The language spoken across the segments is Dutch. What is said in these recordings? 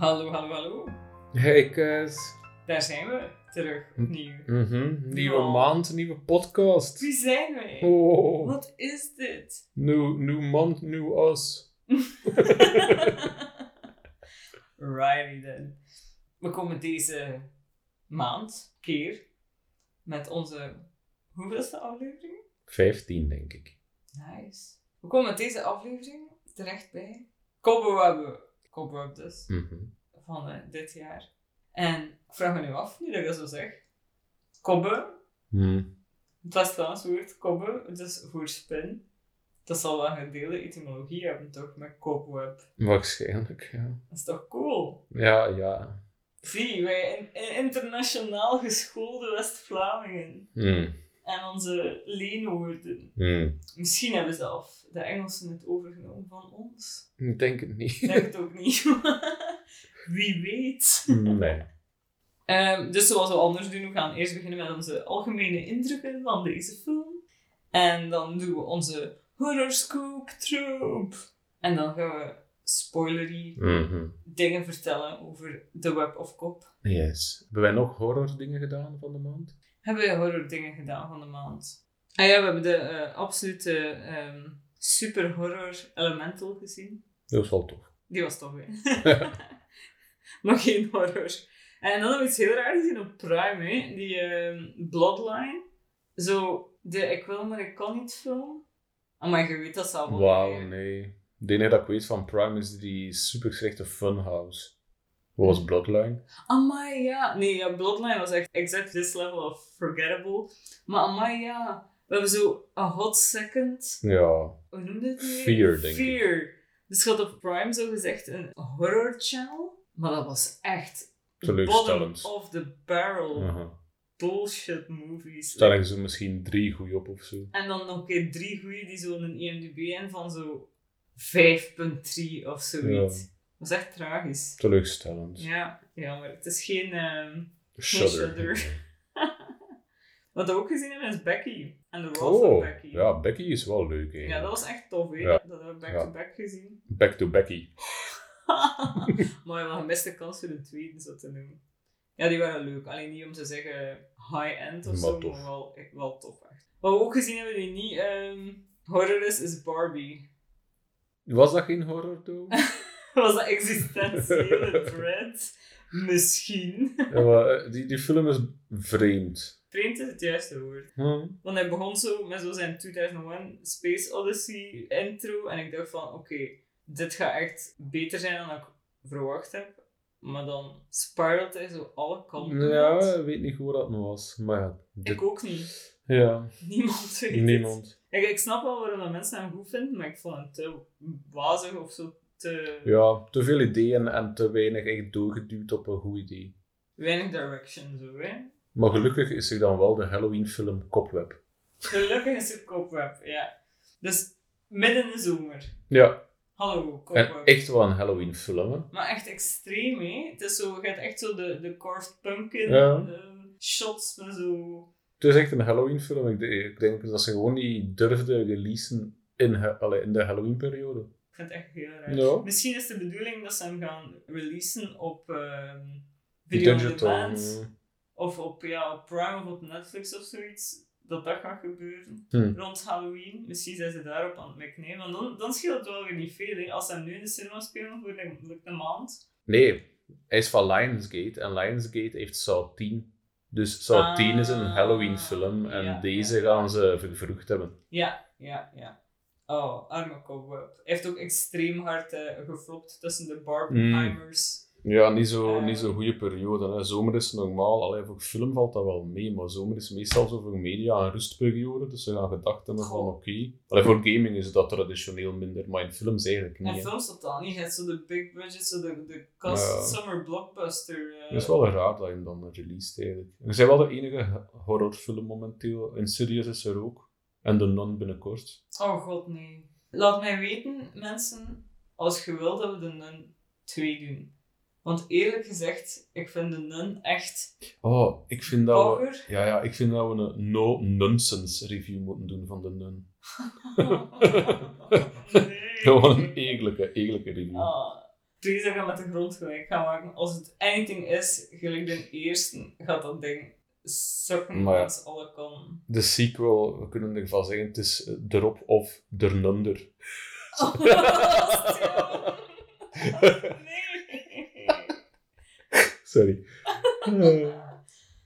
Hallo, hallo, hallo. Hey Kees. Daar zijn we terug opnieuw. Mhm. Nieuwe maand, nieuwe podcast. Wie zijn wij? Oh. Wat is dit? Nieuw, nieuw maand, nieuw us. Righty then. We komen deze maand, keer, met onze hoeveelste aflevering? 15 denk ik. Nice. We komen met deze aflevering terecht bij Cobweb. Cobweb dus, Mhm. van eh, dit jaar. En ik vraag me nu af, nu dat ik dat zo zeg. Kobbe, Hm. Het West-Vlaams woord kobbe, dus voor spin. Dat zal wel een gedeelde etymologie hebben, toch, met cobweb. Waarschijnlijk, ja. Dat is toch cool? Ja, ja. Zie, wij in, in- internationaal geschoolde West-Vlamingen. Hm. En onze leenwoorden. Hm. Misschien hebben zelf de Engelsen het overgenomen van ons. Ik denk het niet. Ik denk het ook niet. Wie weet. Nee. Ehm, dus zoals we anders doen, we gaan eerst beginnen met onze algemene indrukken van deze film. En dan doen we onze horoscoop trope. En dan gaan we spoilery Mhm. dingen vertellen over The Web of Cop. Yes. Hebben wij nog horror dingen gedaan van de maand? Hebben we horror dingen gedaan van de maand? Ah ja, we hebben de eh, absolute ehm, super horror Elemental gezien. Dat was wel tof. Die was toch weer. maar geen horror. En dan hebben we iets heel raars gezien op Prime, hè? die ehm, Bloodline. Zo, de Ik wil maar ik kan niet film. Oh maar je weet dat zelf wel. Wauw, hè. nee. De enige dat ik weet van Prime is die super slechte Funhouse. Wat was Bloodline? Amai, ja. Nee, ja, Bloodline was echt exact this level of forgettable. Maar amai, ja. We hebben zo a hot second. Ja. Hoe noemde het nu? Fear, denk ik. Fear. Dus je had op Prime zo gezegd een horror channel. Maar dat was echt bottom of the barrel bullshit movies. Daar leggen ze misschien drie goeie op of zo. En dan nog een keer drie goeie die zo een IMDb en van zo 5.3 of zoiets. Was echt tragisch. Teleurstellend. Ja, jammer. Het is geen... ehm, Shudder. Shudder. Wat we ook gezien hebben is Becky. En de Wrath Oh, Becky. ja, Becky is wel leuk. Ja, dat was echt tof. Ja. Dat hebben we Ja. back-to-back gezien. Back to Becky. maar we een beste kans voor de tweede, zo te noemen. Ja, die waren leuk. Alleen niet om te zeggen high-end of Maar zo, tof. maar wel, wel tof, echt. Wat we ook gezien hebben die niet ehm, horror is, is Barbie. Was dat geen horror, though? Was dat existentiële dread? Misschien. ja, maar, eh, die, die film is vreemd. Vreemd is het juiste woord. Hm. Want hij begon zo met zo zijn 2001 Space Odyssey intro. En ik dacht van, oké, dit gaat echt beter zijn dan ik verwacht heb. Maar dan spiralt hij zo alle kanten Ja, ik weet niet hoe dat nou was. Maar ja, dit- Ik ook niet. ja Niemand weet het. niemand. Ik, ik snap wel waarom dat mensen hem goed vinden, maar ik vond hem te wazig of zo te Ja, te veel ideeën en te weinig echt doorgeduwd op een goed idee. weinig direction zo, hè. Maar gelukkig is er dan wel de Halloween-film Cobweb. Gelukkig is het Cobweb, ja. Dus midden in de zomer. Ja, Hallo, en Cobweb. echt wel een Halloween-film. hè. Maar echt extreem, hè? Het is zo, je hebt echt zo de, de carved pumpkin Ja. shots met zo. Het is echt een Halloween-film. Ik, ik denk dat ze gewoon niet durfden releasen in, in de Halloween-periode. Vind het echt heel raar. Ja. Misschien is de bedoeling dat ze hem gaan releasen op ehm video on demand. Of op, ja, op Prime of op Netflix of zoiets. Dat dat gaat gebeuren. Hm. Rond Halloween. Misschien zijn ze daarop aan het. Want dan, dan scheelt het wel weer niet veel. Hè? Als ze hem nu in de cinema spelen voor een, voor een maand. Nee, hij is van Lionsgate. En Lionsgate heeft Saw 10. Dus Saw Ah, 10 is een Halloween-film. En ja, deze ja. gaan ze vervroegd hebben. Ja, ja, ja. Oh, arme Cobweb. Hij heeft ook extreem hard eh, geflopt tussen de Barbenheimers. Ja, niet zo, Eh. niet zo'n goede periode. Hè. Zomer is normaal. Allee, voor film valt dat wel mee. Maar zomer is meestal zo voor media een rustperiode. Dus ze gaan gedacht hebben van oké. Allee, Voor gaming is dat traditioneel minder. Maar in films eigenlijk niet. Hè. films totaal niet. Zo de big budget, zo de, de cast Ja. summer blockbuster. Het is wel raar dat je hem dan released eigenlijk. Er zijn wel de enige horrorfilm momenteel. Insidious is er ook. En The Nun binnenkort. Oh god, nee. Laat mij weten, mensen, als je wil dat we de Nun 2 doen. Want eerlijk gezegd, ik vind de Nun echt Oh, ik vind dat we... Ja, ja, ik vind dat we een no-nonsense review moeten doen van The Nun. nee. Gewoon een egelijke, egelijke review. Dat met de grond gelijk ga maken. Als het anything is, gelijk de eerste, gaat dat ding ja. langs alle kanten. De sequel, we kunnen ervan zeggen, het is erop of ernunder. nee. Sorry.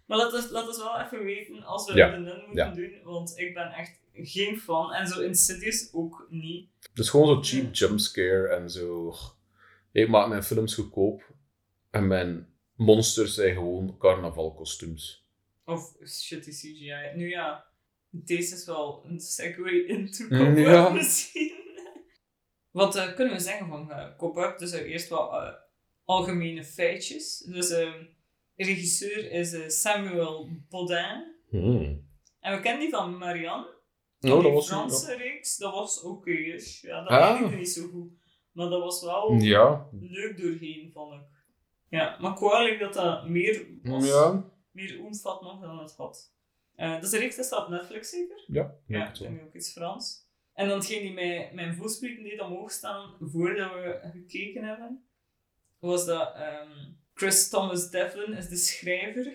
Maar laat ons, laat ons wel even weten als we Ja, de nun moeten ja. doen, want ik ben echt geen fan. En zo Insidious ook niet. Het is gewoon zo cheap jumpscare en zo. Ik maak mijn films goedkoop en mijn monsters zijn gewoon carnavalkostuums. Of shitty CGI. Nu ja, deze is wel een segue into Cop-Up ja. misschien. Wat eh, kunnen we zeggen van uh, Cop-Up? Dus eh, eerst wel eh, algemene feitjes. Dus ehm, regisseur is eh, Samuel Baudin. Hmm. En we kennen die van Marianne. Oh, die was Franse reeks, dat was oké. dus ja, dat Ah. eindigde niet zo goed. Maar dat was wel Ja. leuk doorheen, vond ik. Ja, maar kwalijk dat dat meer was. Ja. Meer omvat nog dan het had. Eh dat is een reeks, dat staat op Netflix zeker? Ja, Ja, ik denk ook iets Frans. En dan hetgeen die mij, mijn voelsprieten deed omhoog staan voordat we gekeken hebben, was dat ehm, Chris Thomas Devlin is de schrijver.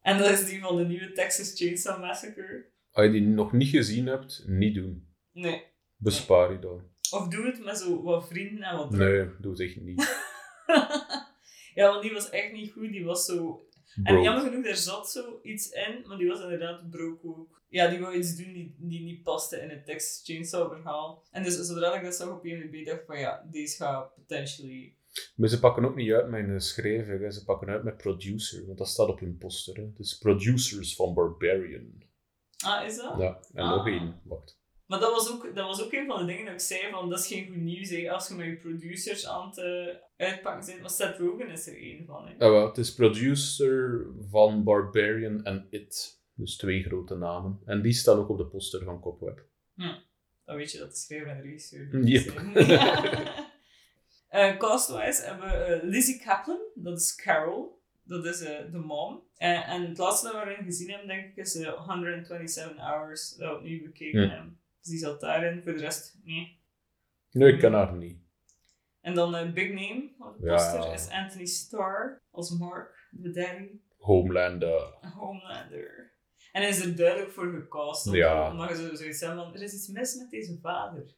En dat is die van de nieuwe Texas Chainsaw Massacre. Als je die nog niet gezien hebt, niet doen. Nee. Bespaar je dan. Of doe het met zo wat vrienden en wat Nee, doe het echt niet. ja, want die was echt niet goed. Die was zo... En jammer genoeg, daar zat zo iets in, maar die was inderdaad broke ook. Ja, die wou iets doen die, die niet paste in het Texas Chainsaw verhaal. En dus zodra ik dat zag op IMDb, dacht ik van ja, deze gaat potentially... Maar ze pakken ook niet uit met een schrijver, hè. ze pakken uit met producer, want dat staat op hun poster. Hè. Dus producers van Barbarian. Ah, is dat? Ja, en Ah. nog één. Wacht. Maar dat was, ook, dat was ook een van de dingen dat ik zei van, dat is geen goed nieuws hè, als je met je producers aan het eh, uitpakken bent. Maar Seth Rogen is er één van. Hè. Ah, wel, het is producer van Barbarian en It. Dus twee grote namen. En die staan ook op de poster van Cobweb. Dan weet je dat de schrijver en de regisseur Yep. Eh, Castwise hebben we eh, Lizzie Kaplan, dat is Carol, dat is de mom. En het laatste dat we erin gezien hebben, denk ik, is eh, 127 Hours, dat we opnieuw bekeken Hm. hebben. Dus die zat daarin, voor de rest nee. Nee, ik ken haar niet. En dan eh, Big Name op de Ja. poster is Anthony Starr als Mark, de daddy, Homelander. Homelander. En hij is er duidelijk voor gecast, Ja. omdat je zo zoiets hebt van, er is iets mis met deze vader.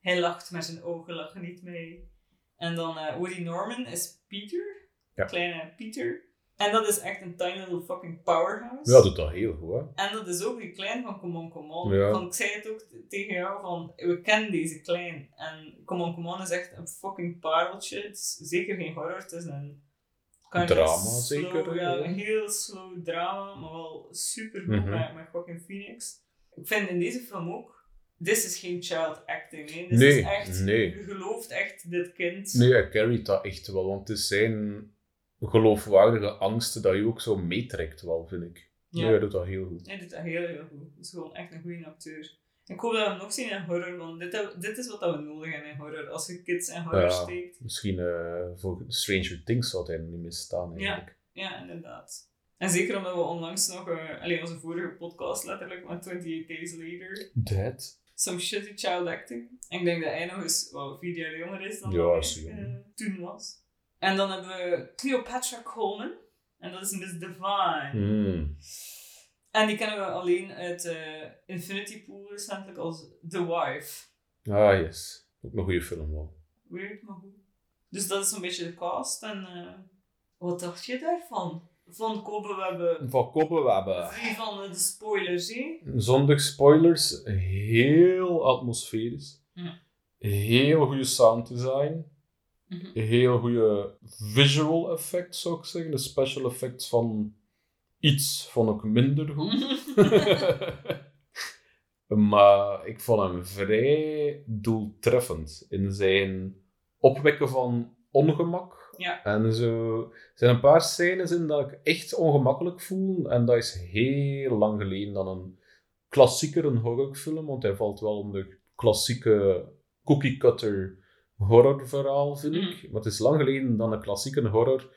Hij lacht, maar zijn ogen lachen niet mee. En dan eh, Woody Norman is Peter, Ja. kleine Peter. En dat is echt een tiny little fucking powerhouse. Ja, doet dat heel goed, hè. En dat is ook die klein van Come On Come On. Ja. Want ik zei het ook tegen jou van, we kennen deze klein. En Come On Come On is echt een fucking pareltje. Het is zeker geen horror, het is een... Drama, slow- zeker, Ja, een heel slow drama, maar wel super goed Mhm. met, met fucking Phoenix. Ik vind in deze film ook, dit is geen child acting. Hè. Dit Nee, is echt, nee. je gelooft echt dit kind. Nee, hij carryt dat echt wel, want het is zijn geloofwaardige angsten dat je ook zo meetrekt, wel, vind ik. Ja. Hij doet dat heel goed. Hij doet dat heel, heel goed. Hij is gewoon echt een goede acteur. Ik hoop dat we hem nog zien in horror, want dit, dit is wat we nodig hebben in horror. Als je kids in horror Ja. steekt. Misschien eh, voor Stranger Things zou hij niet meer staan, Ja. eigenlijk. Ja, inderdaad. En zeker omdat we onlangs nog, eh alleen onze vorige podcast letterlijk, maar 28 Days Later, Dead. some shitty child acting. En ik denk dat hij nog eens wel vier jaar jonger is dan Ja, hij eh, toen was. En dan hebben we Cleopatra Coleman. En dat is Miss Divine. Hmm. En die kennen we alleen uit eh, Infinity Pool recentelijk als The Wife. Ah, yes. Ook een goede film wel. Weird, maar goed. Dus dat is een beetje de cast. En eh, wat dacht je daarvan? Van Kobe, we hebben Van Koppelwebben. vrij van de spoilers, hè? Zondag spoilers, heel atmosferisch. Ja. Heel goede sound design. Mhm. Heel goede visual effects, zou ik zeggen. De special effects van iets vond ik minder goed. maar ik vond hem vrij doeltreffend in zijn opwekken van ongemak. Ja. En zo er zijn een paar scènes in dat ik echt ongemakkelijk voel. En dat is heel lang geleden dan een klassieker, een horrorfilm. Want hij valt wel onder klassieke cookie cutter horrorverhaal, vind Mm. ik. Maar het is lang geleden dan een klassieke horror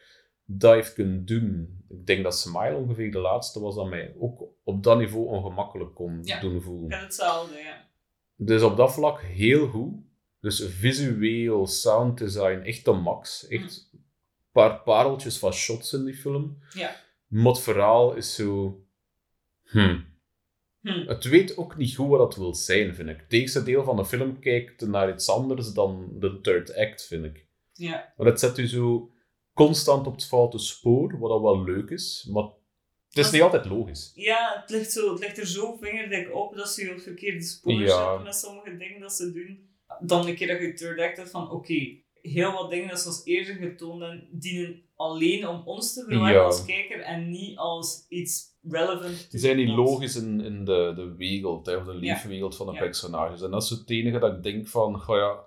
dat heeft kunnen doen. Ik denk dat Smile ongeveer de laatste was dat mij ook op dat niveau ongemakkelijk kon Ja. doen voelen. Ja, hetzelfde, ja. Dus op dat vlak heel goed. Dus visueel, sound design, echt de max. Echt een paar pareltjes van shots in die film. Ja. Maar het verhaal is zo... Hm. Hm. Het weet ook niet goed wat dat wil zijn, vind ik. Het eerste deel van de film kijkt naar iets anders dan de third act, vind ik. Ja. Maar het zet u zo constant op het foute spoor, wat dat wel leuk is. Maar het is niet altijd logisch. Ja, het ligt, zo, het ligt er zo vingerdik op dat ze het verkeerde spoor Ja. zetten met sommige dingen dat ze doen. Dan een keer dat je third act hebt van, oké, heel wat dingen dat ze ons eerder getoond hebben, dienen alleen om ons te verwarren Ja. als kijker en niet als iets relevant. To zijn niet logisch in, in de, de wereld, hè, of de leefwereld van de Ja. personages. En dat is het enige dat ik denk van, goh ja,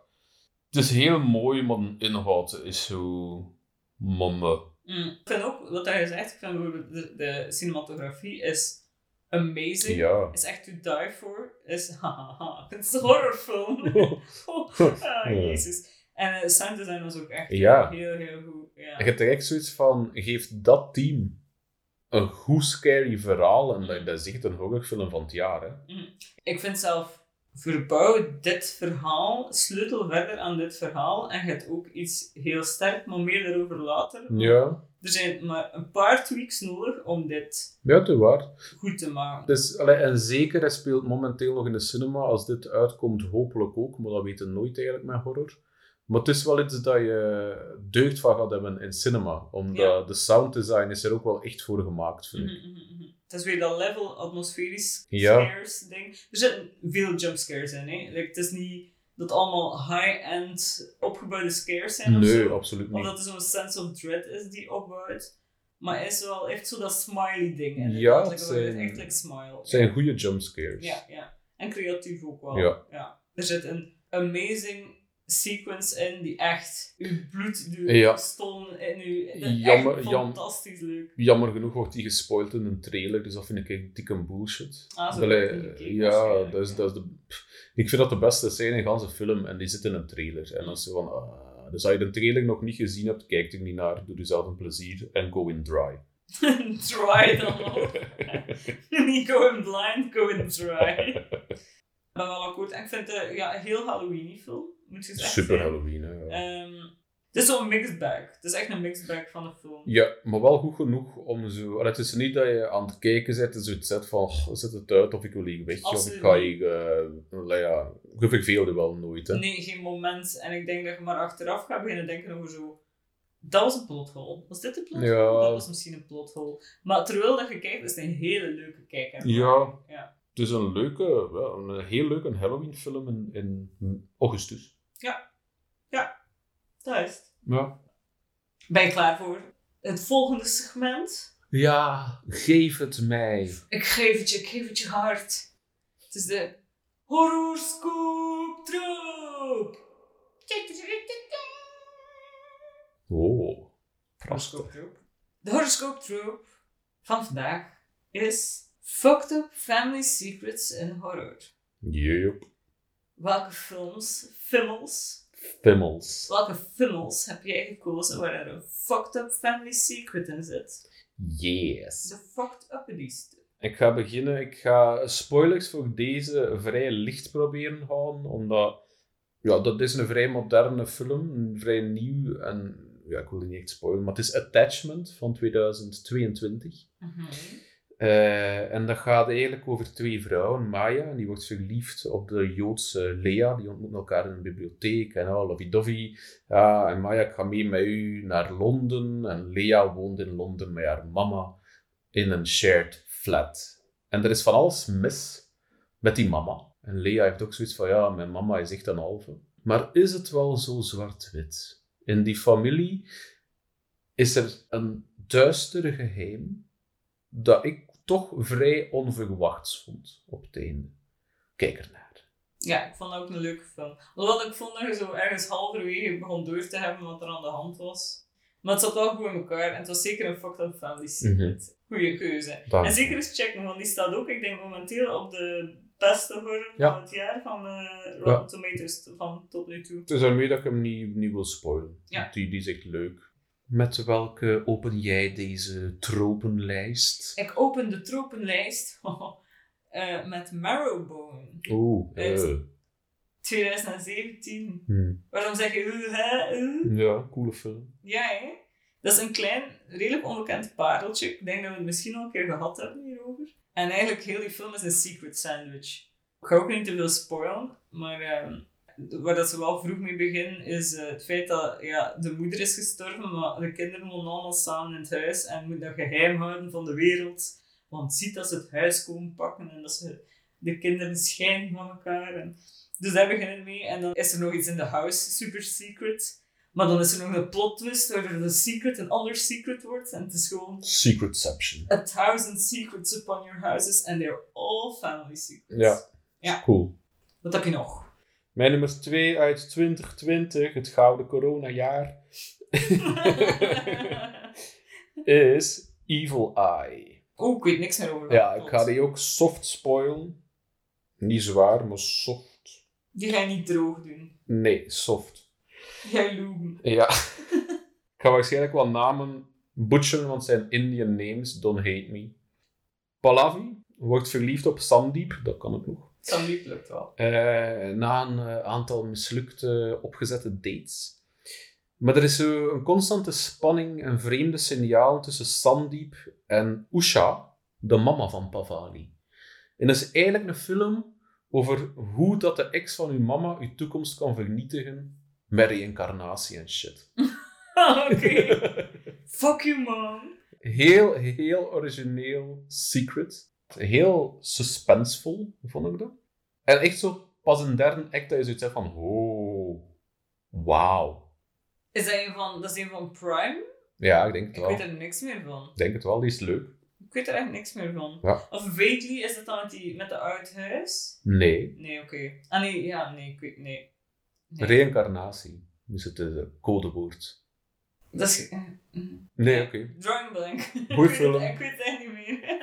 het is heel mooi, maar de inhoud is zo... Momme. Mm. Ik vind ook, wat je zegt, ik vind bijvoorbeeld de, de cinematografie is amazing. Ja. Is echt to die for. Is hahaha. Het is een horrorfilm. oh, ah, jezus. En uh, sound design was ook echt Ja. heel, heel goed. Ja. Je hebt er echt zoiets van, geeft dat team een goed scary verhaal en dat, dat is echt een horrorfilm van het jaar. Hè. Ik vind zelf, verbouw dit verhaal, sleutel verder aan dit verhaal en je hebt ook iets heel sterk, maar meer daarover later. Ja, Er zijn maar een paar tweaks nodig om dit ja het is waar. goed te maken. Dus, en zeker, hij speelt momenteel nog in de cinema. Als dit uitkomt, hopelijk ook, maar dat weten we nooit eigenlijk met horror. Maar het is wel iets dat je deugd van gaat hebben in cinema. Omdat de sound design is er ook wel echt voor gemaakt, vind ik. Mhm, mhm, mhm. Het is weer dat level atmosferisch Ja. scares ding. Er zitten veel jumpscares in. Hè. Like, het is niet dat allemaal high-end opgebouwde scares zijn Nee, zo. absoluut niet. dat er zo'n sense of dread is die opbouwt. Maar is wel echt zo dat smiley ding. in. Ja, het zijn- echt like smile. Zijn goede jumpscares. Ja, ja. En creatief ook wel. Ja. Er zit een amazing sequence in die echt uw bloed, uw Ja. stolen in uw... dat is Jammer- echt jam- fantastisch leuk. Jammer genoeg wordt die gespoild in een trailer, dus dat vind ik echt dikke bullshit. Ah, zo Allee, gekeken, ja, dat is, dat is de, pff, ik vind dat de beste scène in de film en die zit in een trailer. En dan is van, ah, dus als je de trailer nog niet gezien hebt, kijk er niet naar, doe jezelf een plezier en go in dry. dry dan. Niet going blind, going dry. Ik ben wel akkoord. En ik vind het ja, een heel Halloween-film. Moet je zeggen. Super Halloween, hè. ja. Ehm, het is zo'n mixed bag. Het is echt een mixed bag van een film. Ja, maar wel goed genoeg om zo... allee, Het is niet dat je aan het kijken bent en zoiets zet van, "Goh, zet het uit of ik wil hier weg, of ik ga hier... eh allee, ja, je verveelde wel nooit, hè. Nee, geen moment. En ik denk dat je maar achteraf gaat beginnen denken over zo... Dat was een plothole. Was dit een plothole? Ja. Dat was misschien een plothole. Maar terwijl dat je kijkt, is het een hele leuke kijk. Ja. ja. Het is een leuke, wel, een heel leuke Halloween-film in, in augustus. Dat is het. Ja. Ben je klaar voor het volgende segment? Ja, geef het mij. Ik geef het je, ik geef het je hart. Het is de horoscoop troop. Oh, prachtig. De horoscoop troop van vandaag is Fucked Up Family Secrets in Horror. Yep. Welke films, films, Fimmels. welke films heb jij gekozen waar er een fucked up family secret in zit? Yes. De fucked uppiest. Ik ga beginnen. Ik ga spoilers voor deze vrij licht proberen houden, omdat ja, dat is een vrij moderne film, een vrij nieuw en ja, ik wil die niet echt spoilen, maar het is Attachment van 2022. Mhm. Eh, en dat gaat eigenlijk over twee vrouwen. Maya, die wordt verliefd op de Joodse Lea. Die ontmoeten elkaar in een bibliotheek. En oh, lovey-dovey. Ja, en Maya, ik ga mee met u naar Londen. En Lea woont in Londen met haar mama in een shared flat. En er is van alles mis met die mama. En Lea heeft ook zoiets van, ja, mijn mama is echt een halve. Maar is het wel zo zwart-wit? In die familie is er een duister geheim dat ik toch vrij onverwachts vond op het einde. Kijk ernaar. Ja, ik vond dat ook een leuke film. Hoewel ik vond dat je zo ergens halverwege begon door te hebben wat er aan de hand was. Maar het zat wel goed in elkaar en het was zeker een fucked up family secret. Goeie keuze. Dank En zeker eens checken, want die staat ook, ik denk momenteel op de beste horror Ja. van het jaar van eh Rotten Tomatoes van tot nu toe. Het is daarmee dat ik hem niet, niet wil spoilen. Ja. Die, die is echt leuk. Met welke open jij deze tropenlijst? Ik open de tropenlijst eh, met Marrowbone. Oeh, Het- eh. 2017. Hmm. Waarom zeg je, uh, hè, uh? Ja, coole film. Ja, hè? Dat is een klein, redelijk onbekend pareltje. Ik denk dat we het misschien al een keer gehad hebben hierover. En eigenlijk, heel die film is een secret sandwich. Ik ga ook niet te veel spoilen, maar ehm, waar dat ze wel vroeg mee beginnen, is eh, het feit dat ja, de moeder is gestorven, maar de kinderen wonen allemaal samen in het huis en moeten dat geheim houden van de wereld. Want ziet dat ze het huis komen pakken en dat ze de kinderen scheiden van elkaar. En, dus daar beginnen we mee. En dan is er nog iets in de house, super secret. Maar dan is er nog een plot twist waardoor de secret een ander secret wordt. En het is gewoon Secretception. a thousand secrets upon your houses and they're all family secrets. Ja. Ja. Cool. Wat heb je nog? Mijn nummer 2 uit 2020, het gouden coronajaar, is Evil Eye. Oeh, ik weet niks meer over. Ja, ik ga die ook soft spoilen. Niet zwaar, maar soft. Die ga je niet droog doen. Nee, soft. Je loegen. Ja. ik ga waarschijnlijk wel namen butcheren, want zijn Indian names. Don't hate me. Pallavi wordt verliefd op Sandeep, dat kan ook nog. Sandeep lukt wel. Eh, na een eh, aantal mislukte opgezette dates. Maar er is zo een constante spanning, een vreemde signaal tussen Sandeep en Usha, de mama van Pavali. En dat is eigenlijk een film over hoe dat de ex van uw mama uw toekomst kan vernietigen met reïncarnatie en shit. Oké. Fuck you, man. heel, heel origineel secret. Heel suspensevol, vond ik dat. En echt zo pas een derde act dat je zoiets hebt van, oh, wauw. Is dat een van, dat is een van Prime? Ja, ik denk het Ik wel. weet er niks meer van. Ik denk het wel, die is leuk. Ik weet er echt niks meer van. Ja. Of vaguely, is dat dan met, die, met de oud huis? Nee, Nee, oké. Ah nee, ja, nee, ik weet, nee. nee. reïncarnatie is het eh, codewoord. Dat is... eh, mm. Nee, oké. Drawing blank. Goeie Ik film. Ik weet het echt niet meer.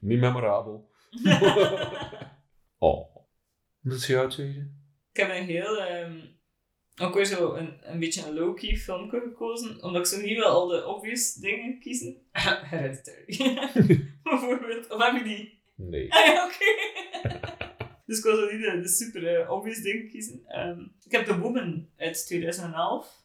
Niet memorabel. oh. Dat is jouw tweede? ik heb een heel... ehm, ook weer zo een, een beetje een low-key filmpje gekozen, omdat ik zo niet wil al de obvious dingen kiezen. Hereditary. Bijvoorbeeld. Of heb je die? Nee. Ah ja, oké. dus ik wil zo niet de, de super eh, obvious dingen kiezen. Ehm, ik heb The Woman uit 2011.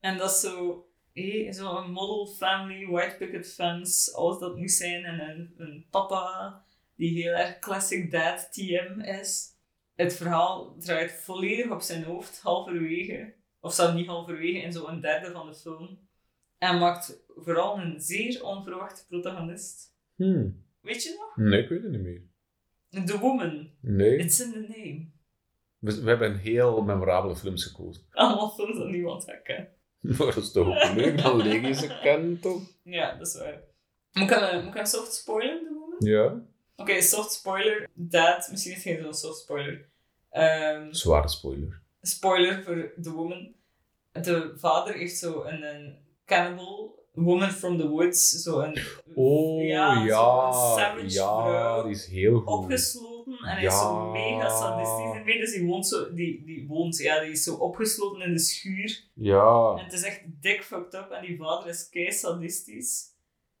En dat is zo... Hey, Zo'n model family, white picket fence, alles dat moet zijn. En een, een papa die heel erg classic dad TM is. Het verhaal draait volledig op zijn hoofd, halverwege. Of zelfs niet halverwege, in zo'n derde van de film. En maakt vooral een zeer onverwachte protagonist. Hmm. Weet je nog? Nee, ik weet het niet meer. The Woman. Nee. It's in the name. We, we hebben heel memorabele films gekozen. Allemaal films dat niemand kennen. Maar dat is toch ook leuk, ze kennen toch? Ja, dat is waar. Moet ik een, moet ik een soft spoiler? Ja. Oké, soft spoiler. Dad, misschien is het geen zo'n soft spoiler. Ehm, Zware spoiler. spoiler voor The Woman. De vader heeft zo een, een cannibal, woman from the woods, zo een... Oh, ja, ja. die is heel goed. opgesloten en hij is zo Ja. mega sadistisch ermee. Dus die woont zo, die, die woont, ja, die is zo opgesloten in de schuur. Ja. En het is echt dik fucked up en die vader is kei sadistisch.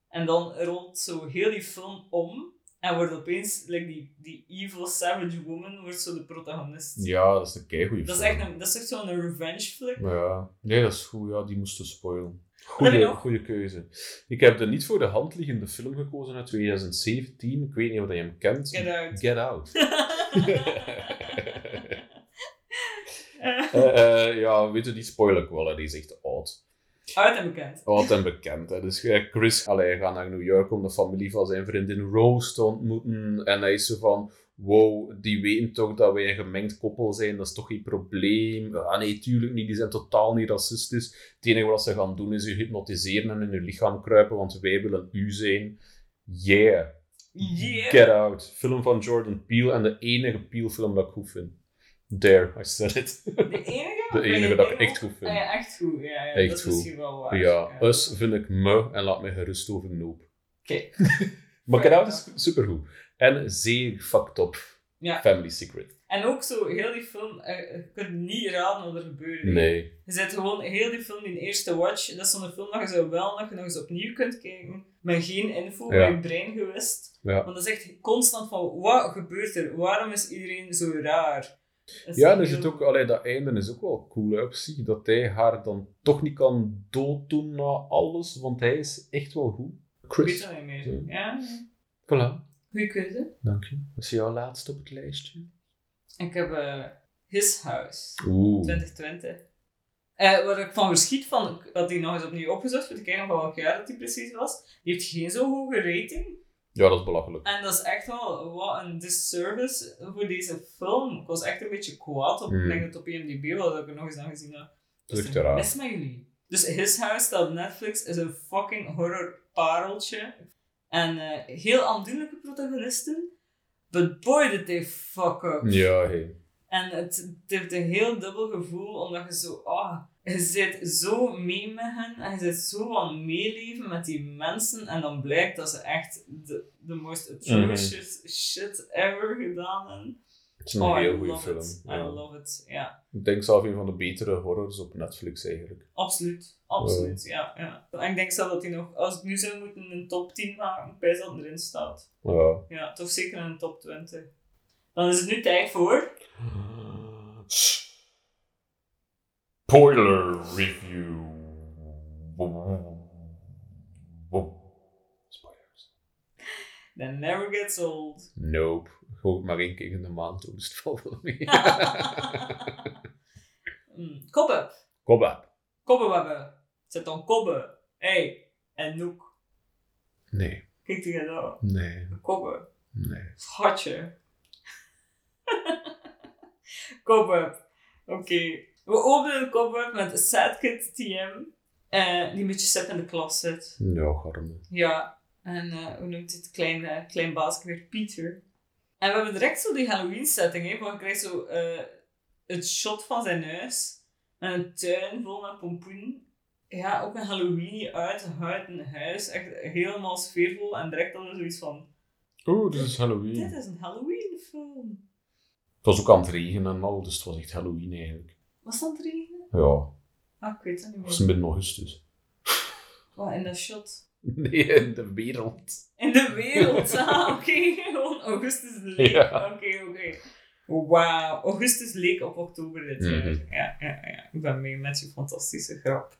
En dan rolt zo heel die film om en wordt opeens, like die, die evil savage woman, wordt zo de protagonist. Ja, dat is een keigoeie Dat is film. echt, een, dat is echt zo'n revenge flick. Ja. Nee, dat is goed. Ja, die moesten spoilen. Nog? goeie keuze. Ik heb de niet voor de hand liggende film gekozen uit 2017. Ik weet niet of je hem kent. Get Out. Get Out. Eh, Eh, ja, weet je, die spoiler ik wel. hè. Die is echt oud. Oud en bekend. Oud en bekend. Hè. Dus eh, Chris allee, gaat naar New York om de familie van zijn vriendin Rose te ontmoeten. En hij is zo van... Wow, die weten toch dat wij een gemengd koppel zijn. Dat is toch geen probleem. Ah nee, tuurlijk niet. Die zijn totaal niet racistisch. Het enige wat ze gaan doen is je hypnotiseren en in je lichaam kruipen. Want wij willen u zijn. Yeah. Yeah. Get Out. Film van Jordan Peele. En de enige Peele-film dat ik goed vind. There, I said it. De enige? De enige dat ik echt goed vind. Ah, ja, echt goed. Ja, ja, Echt dat is goed. misschien wel waar. Ja, Us vind ik me en laat me gerust over Nope. Oké. Maar Get Out is supergoed. En zeer fucked up. Ja. Family Secret. En ook zo, heel die film, eh, je kunt niet raden wat er gebeurt. Nee. Je zet gewoon heel die film in eerste watch. Dat is zo'n film dat je zo wel nog, nog eens opnieuw kunt kijken. Met geen info Ja. uit je brein gewist. Ja. Want dat is echt constant van, wat gebeurt er? Waarom is iedereen zo raar? is Ja, en heel is het ook, allee, dat einde is ook wel cool hè, op zich. Dat hij haar dan toch niet kan dooddoen na alles, want hij is echt wel goed. Ik weet Chris. dat niet meer. Ja, Voilà. Goeie keuze. Dank je. Wat is jouw laatste op het lijstje? Ik heb eh, His House. Oeh. 2020. Eh, waar ik van verschiet van, dat hij nog eens opnieuw opgezocht, voor te kijken van welk jaar dat hij precies was. Die heeft geen zo hoge rating. Ja, dat is belachelijk. En dat is echt wel wat een disservice voor deze film. Ik was echt een beetje kwaad op, Mm. ik denk dat het op IMDb was, dat ik er nog eens aan gezien heb. Dat is Dus raar. Mis met jullie. Dus His House staat op Netflix, is een fucking horror pareltje. En eh, heel aandoenlijke protagonisten. But boy, did they fuck up. Ja, hey. En het, het heeft een heel dubbel gevoel, omdat je zo, ah, je zit zo mee met hen en je zit zo aan meeleven met die mensen en dan blijkt dat ze echt de, de most atrocious shit ever gedaan hebben. Het is een Oh, heel goede film. it. I Ja. love it, ja. Ik denk zelf een van de betere horrors op Netflix eigenlijk. Absoluut, absoluut, ja. ja. En ik denk zelf dat hij nog, als ik nu zou moeten een top 10 maken, bij dat erin staat. Ja. Ja, toch zeker een top 20. Dan is het nu tijd voor... Spoiler review. Spoilers. That Never Gets Old. Nope. Gewoon maar één keer in de maand doen, dus het valt wel mee. mm. Kobbenwebben. Zet dan kobben. Hey. En Noek. Nee. Kijk tegen dat. Nee. Kobben. Nee. Schatje. Kobben. Oké. We openen kobben met Sadkid TM. eh, die een beetje zet in de klas zit. Ja, garme. Ja. En eh, hoe noemt het? Klein, eh, klein baasje weer Pieter. En we hebben direct zo die Halloween setting. Hè, want je krijgt zo eh, het shot van zijn huis. En een tuin vol met pompoen. Ja, ook een Halloween uitgehouden huis. Echt helemaal sfeervol. En direct al zoiets van... Oeh, dit is Dit Halloween. is een Halloween film. Het was ook aan het regenen en al, dus het was echt Halloween eigenlijk. Was dat het regenen? Ja, Ah, ik weet het niet het was meer. midden augustus. Wat, in dat shot? Nee, in de wereld. In de wereld. Ah, oké. Gewoon Augustus leek. Ja. Oké, oké. Wauw. Augustus leek op oktober dit jaar. Mhm. Ja, ja, ja. Ik ben mee met je fantastische grap.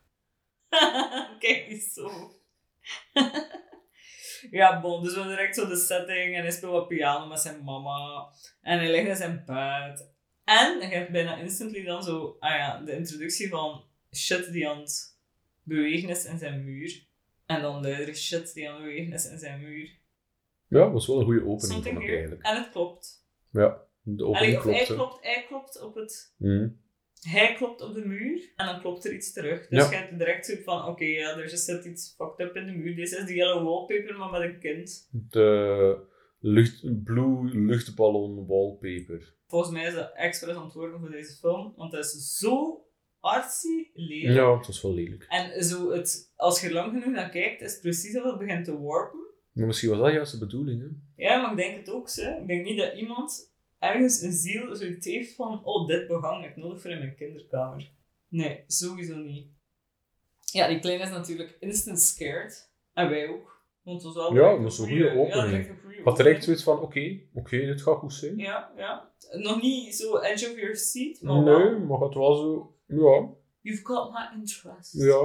Kijk niet zo. ja, bon. Dus we direct zo de setting. En hij speelt wat piano met zijn mama. En hij ligt in zijn bed. En hij heeft bijna instantly dan zo... Ah ja, de introductie van shit die aan het bewegen is in zijn muur. En dan luidere shit die aan bewegen is in zijn muur. Ja, dat was wel een goede opening Something vond ik here. eigenlijk. En het klopt. Ja, de Allee, opening of hij klopte. klopt, hij klopt op het... Mhm. Hij klopt op de muur en dan klopt er iets terug. Dus Ja. je hebt direct zo van, oké, ja, er zit iets fucked up in de muur. Dit is de yellow wallpaper, maar met een kind. De lucht, blue luchtballon wallpaper. Volgens mij is dat expres ontworpen voor deze film, want dat is zo artsy lelijk. Ja, het was wel lelijk. En zo het, als je er lang genoeg naar kijkt, is het precies dat het begint te warpen. Maar misschien was dat juist de bedoeling, hè? Ja, maar ik denk het ook zo. Ik denk niet dat iemand ergens een ziel zoiets heeft van, oh, dit behang heb ik nodig voor in mijn kinderkamer. Nee, sowieso niet. Ja, die kleine is natuurlijk instant scared. En wij ook. Want het was wel Ja, dat is een goede Ja, opening. Ik had direct zoiets van, oké, oké, dit gaat goed zijn. Ja, ja. Nog niet zo edge of your seat, maar nee, wel. maar het was zo, ja, You've got my interest. ja.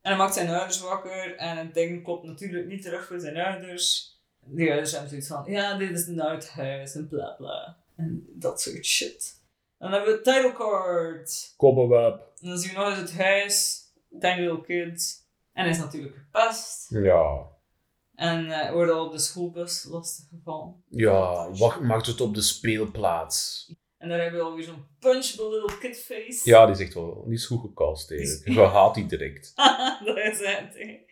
En hij maakt zijn ouders wakker en het ding klopt natuurlijk niet terug voor zijn ouders. Die ouders hebben zoiets van, ja, dit is een oud huis en bla bla. En dat soort shit. Dan hebben we het title card. Cobweb. En dan zien we nog eens het huis, Tiny Little Kids. En hij is natuurlijk gepest. Ja. En eh wordt al op de schoolbus lastiggevallen. Ja, wacht, maakt het op de speelplaats. En daar hebben we alweer zo'n punchable little kid face. Ja, die is echt wel niet zo goed gecast eigenlijk. Je haat die direct. dat is het. hè.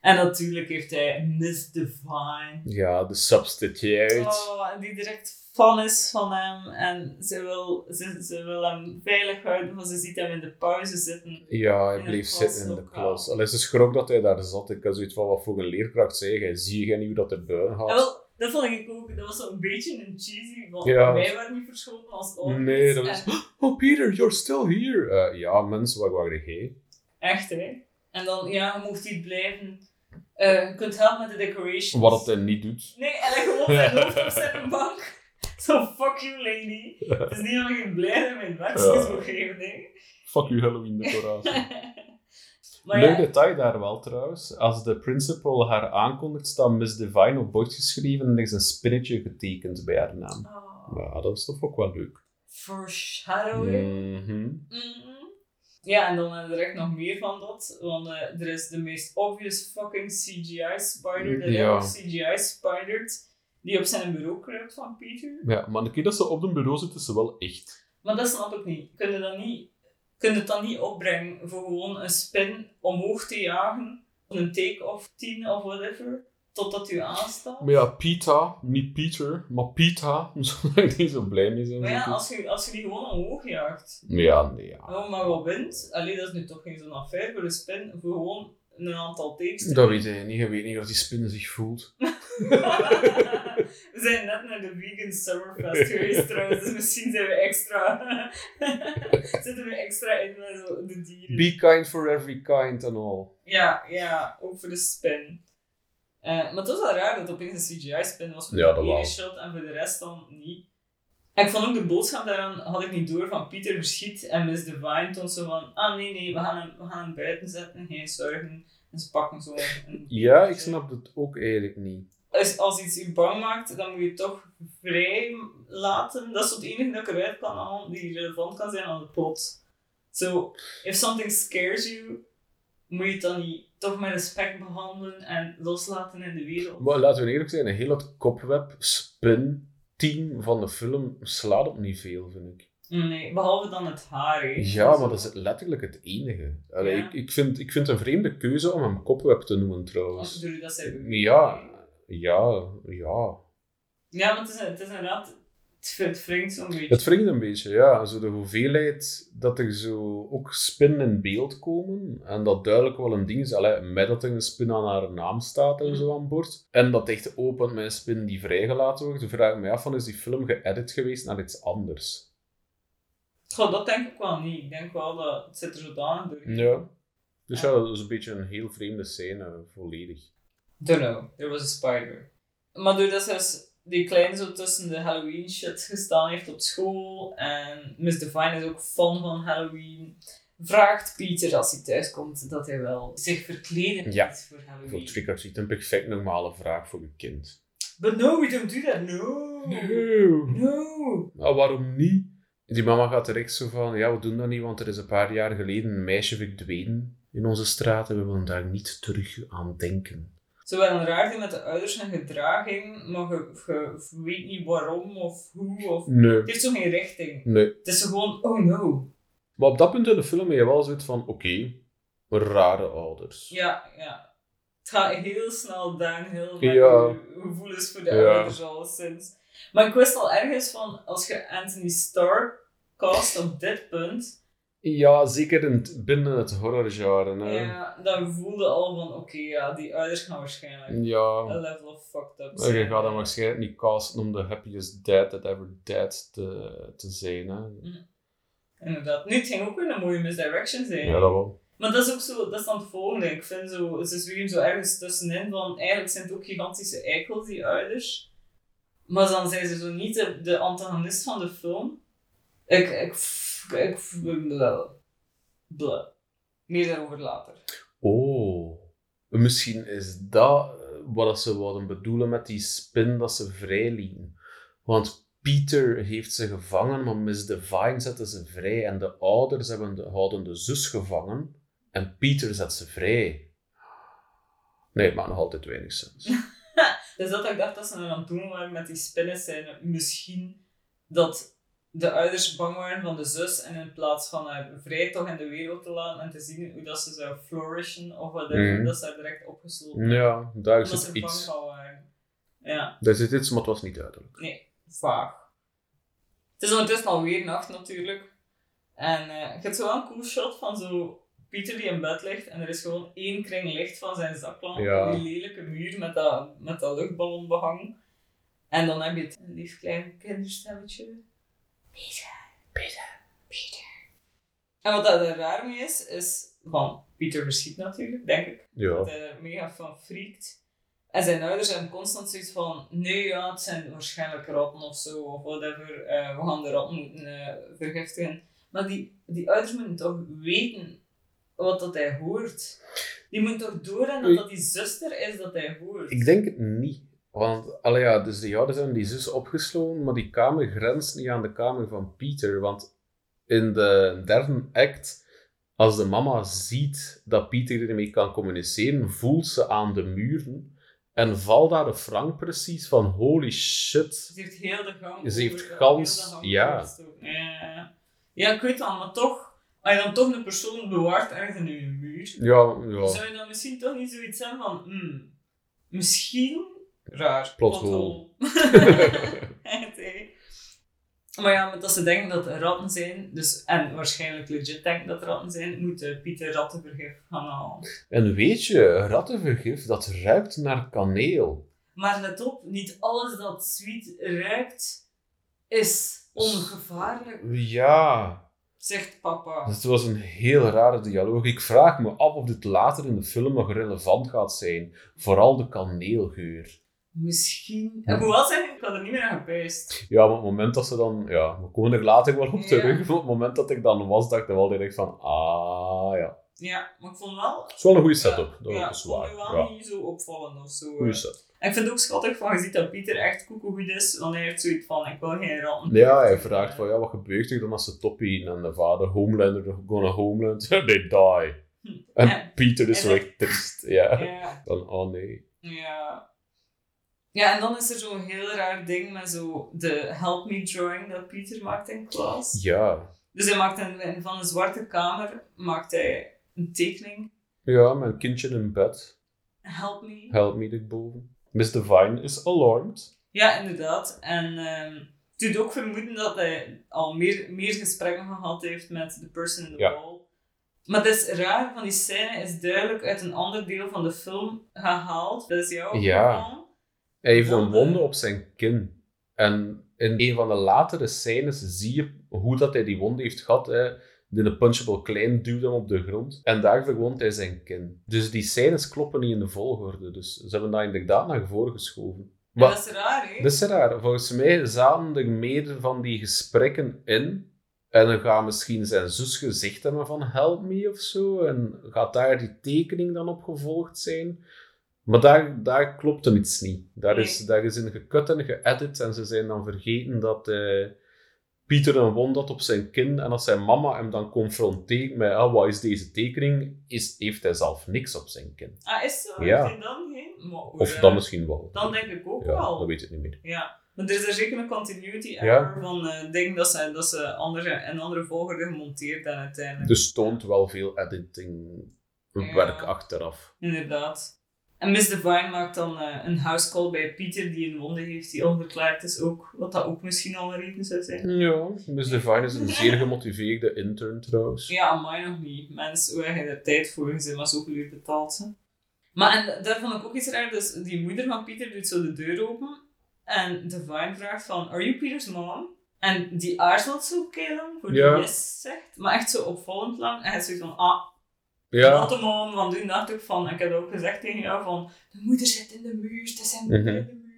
En natuurlijk heeft hij Miss Divine. Ja, de substitute. Oh, en die direct fan is van hem. En ze wil, ze, ze wil hem veilig houden, want ze ziet hem in de pauze zitten. Ja, hij bleef zitten in de klas. Allee, ze schrok dat hij daar zat. Ik had zoiets van, wat voor een leerkracht zei hij? Zie je niet hoe dat er buiten gaat? Dat vond ik ook, dat was zo'n beetje een cheesy, want Ja. wij waren niet verschoten als ouders. Nee, dat En- was... Oh, Peter, you're still here. Eh, ja, mensen, waar waren jij? Echt, hè. En dan, ja, mocht hij blijven. Eh, je kunt helpen met de decorations. Wat het hij niet doet. Nee, en hij gewoon zijn hoofd op zijn bank. Zo, fuck you, lady. Het is niet dat ik blij ben met werkjes Ja. moet geven, nee. Fuck you Halloween decoratie. maar Leuk ja, detail daar wel trouwens. Als de principal haar aankondigt, staat Miss Divine op bord geschreven en er is een spinnetje getekend bij haar naam. oh, Ja, dat is toch ook wel leuk. foreshadowing. Mhm. Mhm. Ja, en dan hebben we er echt nog meer van dat. Want eh, er is de meest obvious fucking CGI spider dat Ja. ever CGI spidert. Die op zijn bureau kruipt van Peter. Ja, maar de keer dat ze op een bureau zit, is ze wel echt. Maar dat snap ik niet. Kun je dat niet, kun je het dan niet opbrengen voor gewoon een spin omhoog te jagen? Een take-off 10 of whatever. Totdat u aanstaat? Maar ja, Pita, niet Peter, maar Pita, zou ik niet zo blij mee zijn. Maar ja, als je, als je die gewoon omhoog jaagt. Ja, nee, ja. Oh, maar wat wint? Allee, dat is nu toch geen zo'n affaire voor een spin. Voor gewoon een aantal takes Dat weet je niet. Je weet niet of die spin zich voelt. we zijn net naar de Vegan Summerfest geweest trouwens, dus misschien zijn we extra... zitten we extra in met zo de dieren. Be kind for every kind and all. Ja, ja, ook voor de spin. Eh, maar het was wel raar dat opeens een CGI-spin was voor Ja, de dat ene shot en voor de rest dan niet. En ik vond ook de boodschap daaraan, had ik niet door, van Pieter verschiet en Miss Divine toont zo van, ah nee, nee, we gaan hem, we gaan hem buiten zetten, geen zorgen. En ze pakken zo een... Ja, ik snap het ook eigenlijk niet. Als, als iets u bang maakt, dan moet je het toch vrij laten. Dat is het enige dat ik eruit kan halen die relevant kan zijn aan het plot. So, if something scares you, moet je het dan niet toch met respect behandelen en loslaten in de wereld. Maar laten we eerlijk zijn, een heel het kopweb spin team van de film slaat op niet veel, vind ik. Nee, behalve dan het haar. Ja, maar dat is letterlijk het enige. Allee, Ja. ik, ik, vind, ik vind het een vreemde keuze om hem kopweb te noemen, trouwens. doordat zij- Ja, ja, ja. Ja, maar het is, het is inderdaad... Het, wringt zo'n beetje. Het wringt een beetje, ja. Zo de hoeveelheid dat er zo ook spinnen in beeld komen. En dat duidelijk wel een ding is. Allee, met dat er een spin aan haar naam staat en zo aan boord. En dat echt opent met een spin die vrijgelaten wordt. Dan vraag ik me af van, is die film geëdit geweest naar iets anders? Goh, dat denk ik wel niet. Ik denk wel dat het zit er zodanig door. Ja. Dus ja, dat is een beetje een heel vreemde scène, volledig. Don't know, there was a spider. Maar doordat ze die kleine zo tussen de Halloween shit gestaan heeft op school en Miss Divine is ook fan van Halloween, vraagt Peter als hij thuis komt dat hij wel zich verkleden Ja, voor Voor Halloween. trick or treat, een perfect normale vraag voor een kind. But no, we don't do that, no. No. Nou, waarom niet? Die mama gaat direct zo van, ja, we doen dat niet, want er is een paar jaar geleden een meisje verdwenen in onze straat en we willen daar niet terug aan denken. Zo wel een raar met de ouders en gedraging, maar je, weet niet waarom of hoe. Of... Nee, Het heeft zo geen richting. nee. Het is gewoon, oh no. Maar op dat punt in de film heb je wel zoiets van, oké, rare ouders. Ja, ja. Het gaat heel snel downhill met Ja. je gevoelens voor de Ja. ouders alleszins. Maar ik wist al ergens van, als je Anthony Starr cast op dit punt, Ja, zeker in het- binnen het horrorgenre. Hè. ja, dan voelde al van, oké, ja, die ouders gaan waarschijnlijk een Ja. level of fucked up zijn. je gaat dan waarschijnlijk niet casten om de happiest dad that ever dead te, te zijn. Hè. Inderdaad. Nu, het ging ook weer een mooie misdirection zijn. Ja, dat wel. Maar dat is ook zo, dat is dan het volgende. Ik vind zo, ze zweven zo ergens tussenin van, eigenlijk zijn het ook gigantische eikels, die ouders. Maar dan zijn ze zo niet de, de antagonist van de film. Ik, ik, ik, blah. Blah. Meer daarover later. Oh, misschien is dat eh, wat ze wilden bedoelen met die spin dat ze vrijlieten. Want Peter heeft ze gevangen, maar Miss Divine zette ze vrij. En de ouders hebben de, houden de zus gevangen. En Peter zet ze vrij. Nee, maar nog altijd weinig sens. Dus dat ik dacht dat ze er aan het doen waren met die spinnen zijn misschien dat de ouders bang waren van de zus en in plaats van haar vrij toch in de wereld te laten en te zien hoe dat ze zou flourishen of whatever, Mhm. dat ze haar direct opgesloten Ja, daar zit er bang iets. van waren. Ja, Daar zit iets, maar het was niet duidelijk. nee, vaag. Het is ondertussen alweer nacht natuurlijk. En eh je hebt zo wel een cool shot van zo Pieter die in bed ligt en er is gewoon één kring licht van zijn zaklamp Ja. op die lelijke muur met dat, met dat luchtballonbehang. En dan heb je het een lief klein kinderstemmetje. Pieter, Pieter, Pieter. En wat dat er raar mee is, is van Pieter verschiet natuurlijk, denk ik. Ja. Dat hij er mega van freakt. En zijn ouders hebben constant zoiets van, nee ja, het zijn waarschijnlijk ratten of zo, of whatever, eh, we gaan de ratten moeten eh, vergiftigen. Maar die, die ouders moeten toch weten wat dat hij hoort. Die moeten toch door dat dat die zuster is dat hij hoort. Ik denk het niet. Want, allee ja, dus die ouders hebben die zus opgesloten, maar die kamer grenst niet aan de kamer van Pieter. Want in de derde act, als de mama ziet dat Pieter ermee kan communiceren, voelt ze aan de muren en valt daar de Frank precies van holy shit. Ze heeft heel de gang Ze heeft gans- ja. Ja. ja, ik weet dat, maar toch, als je dan toch een persoon bewaart ergens in je muur, Ja, ja. zou je dan misschien toch niet zoiets hebben van, hmm, misschien raar. Plot hole. Echt, hè. Maar ja, met dat ze denken dat er ratten zijn, dus, en waarschijnlijk legit denken dat er ratten zijn, moet eh, Pieter rattenvergif gaan halen. En weet je, rattenvergif, dat ruikt naar kaneel. Maar let op, niet alles dat sweet ruikt, is ongevaarlijk, Ja, zegt papa. het was een heel rare dialoog. Ik vraag me af of dit later in de film nog relevant gaat zijn. Vooral de kaneelgeur. Misschien. Ik moet wel zeggen, ik had er niet meer aan gepijst. Ja, maar op het moment dat ze dan... Ja, we komen er later wel op Ja. terug. Maar op het moment dat ik dan was, dacht ik wel direct van... Ah, ja. Ja, maar ik vond wel... Het is wel een goede setup. Dat ja, is ik vond wel Ja, niet zo opvallend of zo. goede eh. En ik vind het ook schattig van, je ziet dat Pieter echt koekoegoed is, want hij heeft zoiets van, ik wil geen ratten. Ja, hij vraagt van, ja, wat gebeurt er dan als ze top eten? En de vader, Homelander, gonna Homeland. They die. En Ja. Pieter is En zo echt triest. Ja. Ja. Dan, oh nee. Ja. Ja, en dan is er zo'n heel raar ding met zo de help me drawing dat Pieter maakt in klas. Ja. Dus hij maakt een, van een zwarte kamer maakt hij een tekening. Ja, mijn kindje in bed. Help me. Help me boven. Miss Divine is alarmed. Ja, inderdaad. En ehm het doet ook vermoeden dat hij al meer, meer gesprekken gehad heeft met de person in the Ja. wall. Maar het is raar, van die scène is duidelijk uit een ander deel van de film gehaald. Dat is jou Ja. Hij heeft een Wonde. op zijn kin. En in een van de latere scènes zie je hoe dat hij die wonde heeft gehad. Hè. De punchable klein duwt hem op de grond. En daar verwondt hij zijn kin. Dus die scènes kloppen niet in de volgorde. Dus ze hebben dat inderdaad naar voren geschoven. En Maar dat is raar, hè? dat is raar. Volgens mij zaten er meer van die gesprekken in. En dan gaat misschien zijn zus gezegd hebben van help me of zo. En gaat daar die tekening dan op gevolgd zijn. Maar daar, daar klopt er iets niet. Daar is, daar is in gekut en geëdit. En ze zijn dan vergeten dat eh, Pieter een wond had op zijn kin. En als zijn mama hem dan confronteert met ah, wat is deze tekening, is, heeft hij zelf niks op zijn kin. Ah, is zo? Ja. Dan geen? Maar, hoe, Of eh, dan misschien wel. Dan denk ik ook ja, wel. dat weet ik niet meer. Ja. Maar er is er zeker een continuity Ja. van eh dingen dat ze, dat ze andere, en andere volgorde gemonteerd hebben uiteindelijk. Dus toont wel veel editing Ja. werk achteraf. Inderdaad. En Miss Divine maakt dan eh, een house call bij Pieter die een wonde heeft die onverklaard is ook. Wat dat ook misschien al een reden zou zijn. Ja, Miss Divine is een zeer gemotiveerde intern trouwens. Ja, mij nog niet. Mensen, hoe heb je daar tijd voor? Bent maar zoveel uur betaald. Ze. Maar en daar vond ik ook iets raar. Dus die moeder van Pieter doet zo de deur open. En Divine vraagt van, are you Peter's mom? En die aarzelt zo keihard voor die Ja. yes zegt. Maar echt zo opvallend lang. En hij zegt van, ah, Ja, mom, want toen dacht ik van, ik heb ook gezegd tegen jou van, de moeder zit in de muur, het is Mhm. in de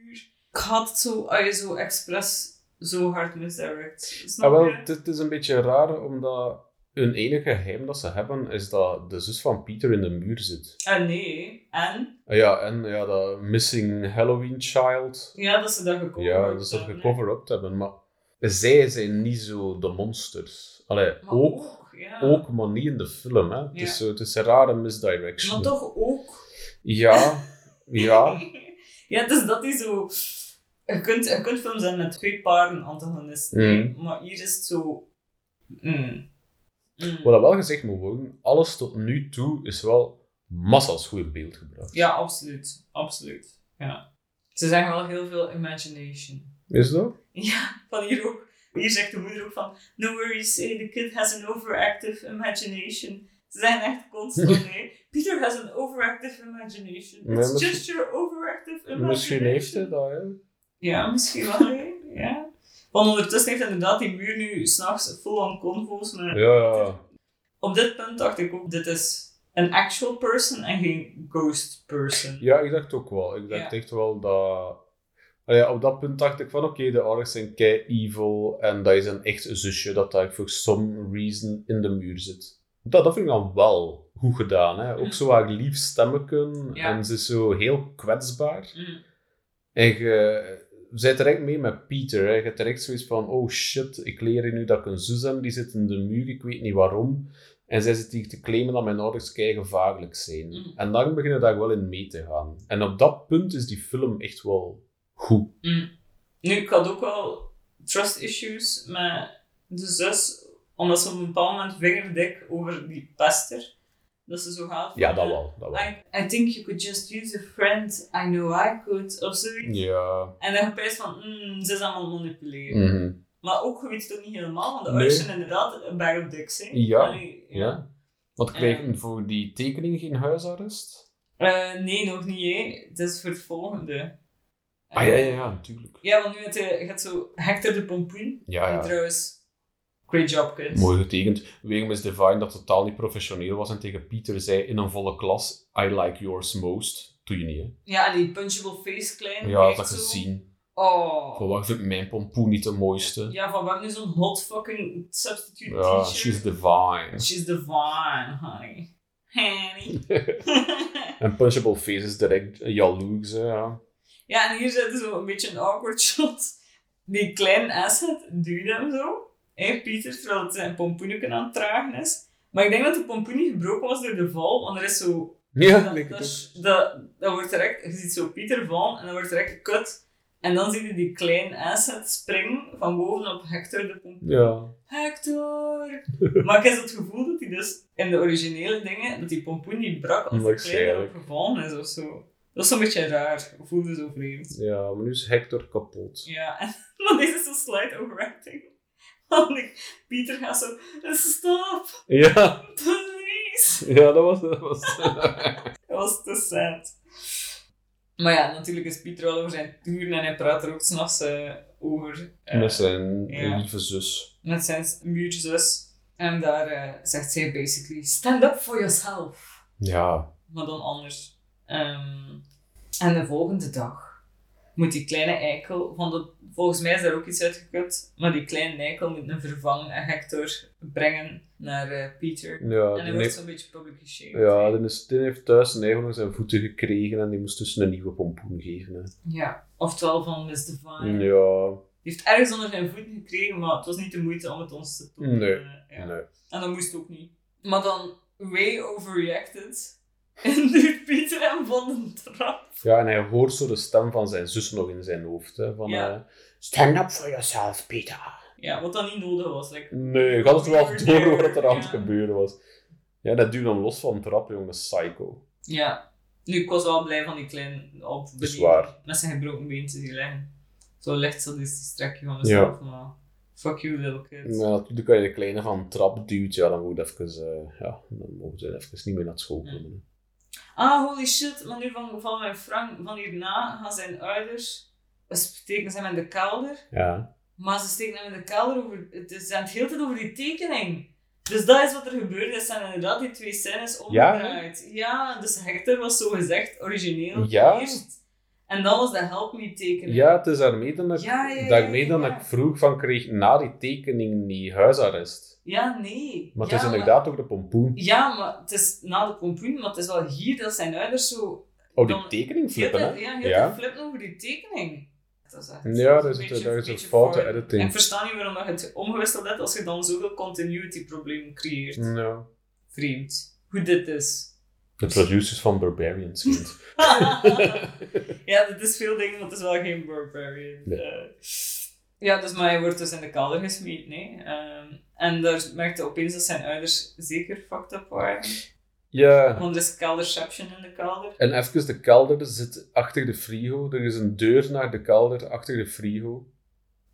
muur. Ik had het zo, als je zo expres zo hard misdirect. Snap ah, wel, het, is een beetje raar, omdat hun enige geheim dat ze hebben, is dat de zus van Pieter in de muur zit. En nee, en? Ah, Ja, en ja, dat Missing Halloween Child. Ja, dat ze dat gekomen Ja, dat ze dat gecover-up hebben, maar zij zijn niet zo de monsters. Allee, Maar ook, ja. ook, maar niet in de film. Hè. Het, Ja. is, het is een rare misdirection. Maar toch ook. Ja, ja. ja, dus dat is zo... Je kunt, je kunt films hebben met twee paren antagonisten, Mm. maar hier is het zo... Mm. Mm. Wat wel gezegd moet worden, alles tot nu toe is wel massa's goed in beeld gebracht. Ja, absoluut. Absoluut. Ja. Ze zeggen wel heel veel imagination. Is dat? Ja, van hier ook. Hier zegt de moeder ook van, no worries, eh, the kid has an overactive imagination. Ze zijn echt constant, nee. Peter has an overactive imagination. It's just your overactive imagination. Misschien heeft hij dat, hè. Ja, misschien wel, hè. Ja. Want ondertussen heeft inderdaad die muur nu s'nachts full on convo's met... Ja, ja. Op dit punt dacht ik ook, dit is een actual person en geen ghost person. Ja, ik dacht ook wel. Ik dacht Ja. echt wel dat... Allee, op dat punt dacht ik van, oké, de ouders zijn kei evil en dat is een echt zusje dat daar for some reason in de muur zit. Dat, dat vind ik dan wel goed gedaan. Hè? Ook zo haar lief stemmeken Ja. en ze is zo heel kwetsbaar. Mm. En je zij direct mee met Pieter. Hè. Je hebt direct zoiets van, oh shit, ik leer nu dat ik een zus heb, die zit in de muur, ik weet niet waarom. En zij zit hier te claimen dat mijn ouders kei gevaarlijk zijn. Mm. En dan beginnen daar wel in mee te gaan. En op dat punt is die film echt wel goed. Mm. Nu, ik had ook wel trust issues met de zus, omdat ze op een bepaald moment vingerdik over die pester. Dat ze zo gaat Ja, dat wel. Dat wel. I, I think you could just use a friend, I know I could, of zoiets. Ja. En dan heb je van, mm, ze is het manipuleren. Mhm. Maar ook, je weet het ook niet helemaal, want de Nee. ouders zijn inderdaad een bag of dicks. hè. Ja, Allee, Ja. Want krijgen Ehm. voor die tekening geen huisarrest? Eh, nee, nog niet, hè. Het is voor het volgende. Ah ja, ja, ja, natuurlijk. Ja, want nu heb je, je hebt zo Hector de Pompoen. Ja, ja. trouwens, great job, kids. Mooi getekend. Weer Miss Divine dat totaal niet professioneel was en tegen Pieter zei in een volle klas: I like yours most. Doe je niet, hè? Ja, en die punchable face klein. Ja, dat gezien. Oh. Van waar vindt mijn pompoen niet de mooiste? Ja, van waar nu zo'n hot fucking substitute Ja, t-shirt. she's divine. She's divine, honey. Honey. En Punchable Face is direct jaloers, hè, ja. Ja, en hier zit zo een beetje een awkward shot. Die kleine asset duwt hem zo. Hé, Pieter, terwijl het zijn pompoeneken aan het dragen is. Maar ik denk dat de pompoen niet gebroken was door de val, want er is zo Ja, dat, denk dat, wordt direct, je ziet zo Pieter vallen en dan wordt direct gekut. En dan zie je die kleine asset springen van boven op Hector de pompoen. Ja. Hector! maar ik heb het gevoel dat hij dus in de originele dingen, dat die pompoen niet brak als de kleine gevallen is of zo. Dat is zo'n beetje raar. Ik voelde zo vreemd. ja, maar nu is Hector kapot. Ja, en dan is het zo slide overacting. Want ik, Pieter gaat zo, stop, Ja, please. ja dat was... Dat was Dat was te sad. Maar ja, natuurlijk is Pieter wel over zijn toeren en hij praat er ook s'nachts eh over. eh, met zijn ja. lieve zus. met zijn muurzus. En daar eh, zegt zij basically, stand up for yourself. Ja. Maar dan anders. Ehm, en de volgende dag moet die kleine eikel, van de, volgens mij is daar ook iets uitgekut, maar die kleine eikel moet een vervang en Hector brengen naar eh, Pieter. Ja, en hij wordt zo'n beetje public ja die, is, die heeft thuis een eigen zijn voeten gekregen en die moest dus een nieuwe pompoen geven. Hè. Ja, oftewel van Miss Divine. Ja, Die heeft ergens onder zijn voeten gekregen, maar het was niet de moeite om het ons te tonen. Nee, Eh, ja. nee. En dat moest ook niet. Maar dan, way overreacted. En duwt Pieter hem van een trap. Ja, en hij hoort zo de stem van zijn zus nog in zijn hoofd. Hè, van, Ja. eh, Stand up for yourself, Peter. Ja, wat dan niet nodig was. Like, Nee, je had het wel door wat er aan ja. het gebeuren was. Ja, dat duwde hem los van de trap, jongen. Psycho. ja. Nu, ik was wel blij van die kleine op is beneden waar. met zijn gebroken been te zien liggen. Zo licht sadistisch trekje van mezelf. Maar fuck you, little kid. Maar natuurlijk, als je de kleine van een trap duwt, ja, dan moet je even, eh, ja, dan mogen ze even niet meer naar school komen. Ah, holy shit. Maar nu van, van mijn Frank, van hierna gaan zijn ouders... Steken ze hem in de kelder. Ja. Maar ze steken hem in de kelder over... Het is aan het hele tijd over die tekening. Dus dat is wat er gebeurde. Het zijn inderdaad die twee scènes Ja, omgedraaid. Ja, dus Hector was zo gezegd origineel Ja. eerst. En dan was de help me tekening. Ja, het is daarmee dat ik, Ja, ja, ja, daarmee ja, dat ja. ik vroeg van kreeg na die tekening niet huisarrest. Ja, nee. Maar het is inderdaad ook de pompoen. Ja, maar het is na de pompoen, maar het is wel hier dat zijn ouders zo... Oh, die Dan- tekening flippen, hè? ja, heel Ja. flippen over die tekening. Dat is echt Ja, een daar is, een beetje foute editing. En ik versta niet waarom dat je het omgewisseld hebt als je dan zoveel continuity problemen creëert. Ja. Vreemd. Hoe dit is. De producers van Barbarians. ja, dit is veel dingen, maar het is wel geen barbarian. Nee. Eh, ja, dus maar hij wordt dus in de kelder gesmeten. Nee? Ehm, en daar merkte opeens dat zijn ouders zeker fucked up waren. ja. Want er is kelderception in de kelder. En even de kelder zit achter de frigo. Er is een deur naar de kelder achter de frigo.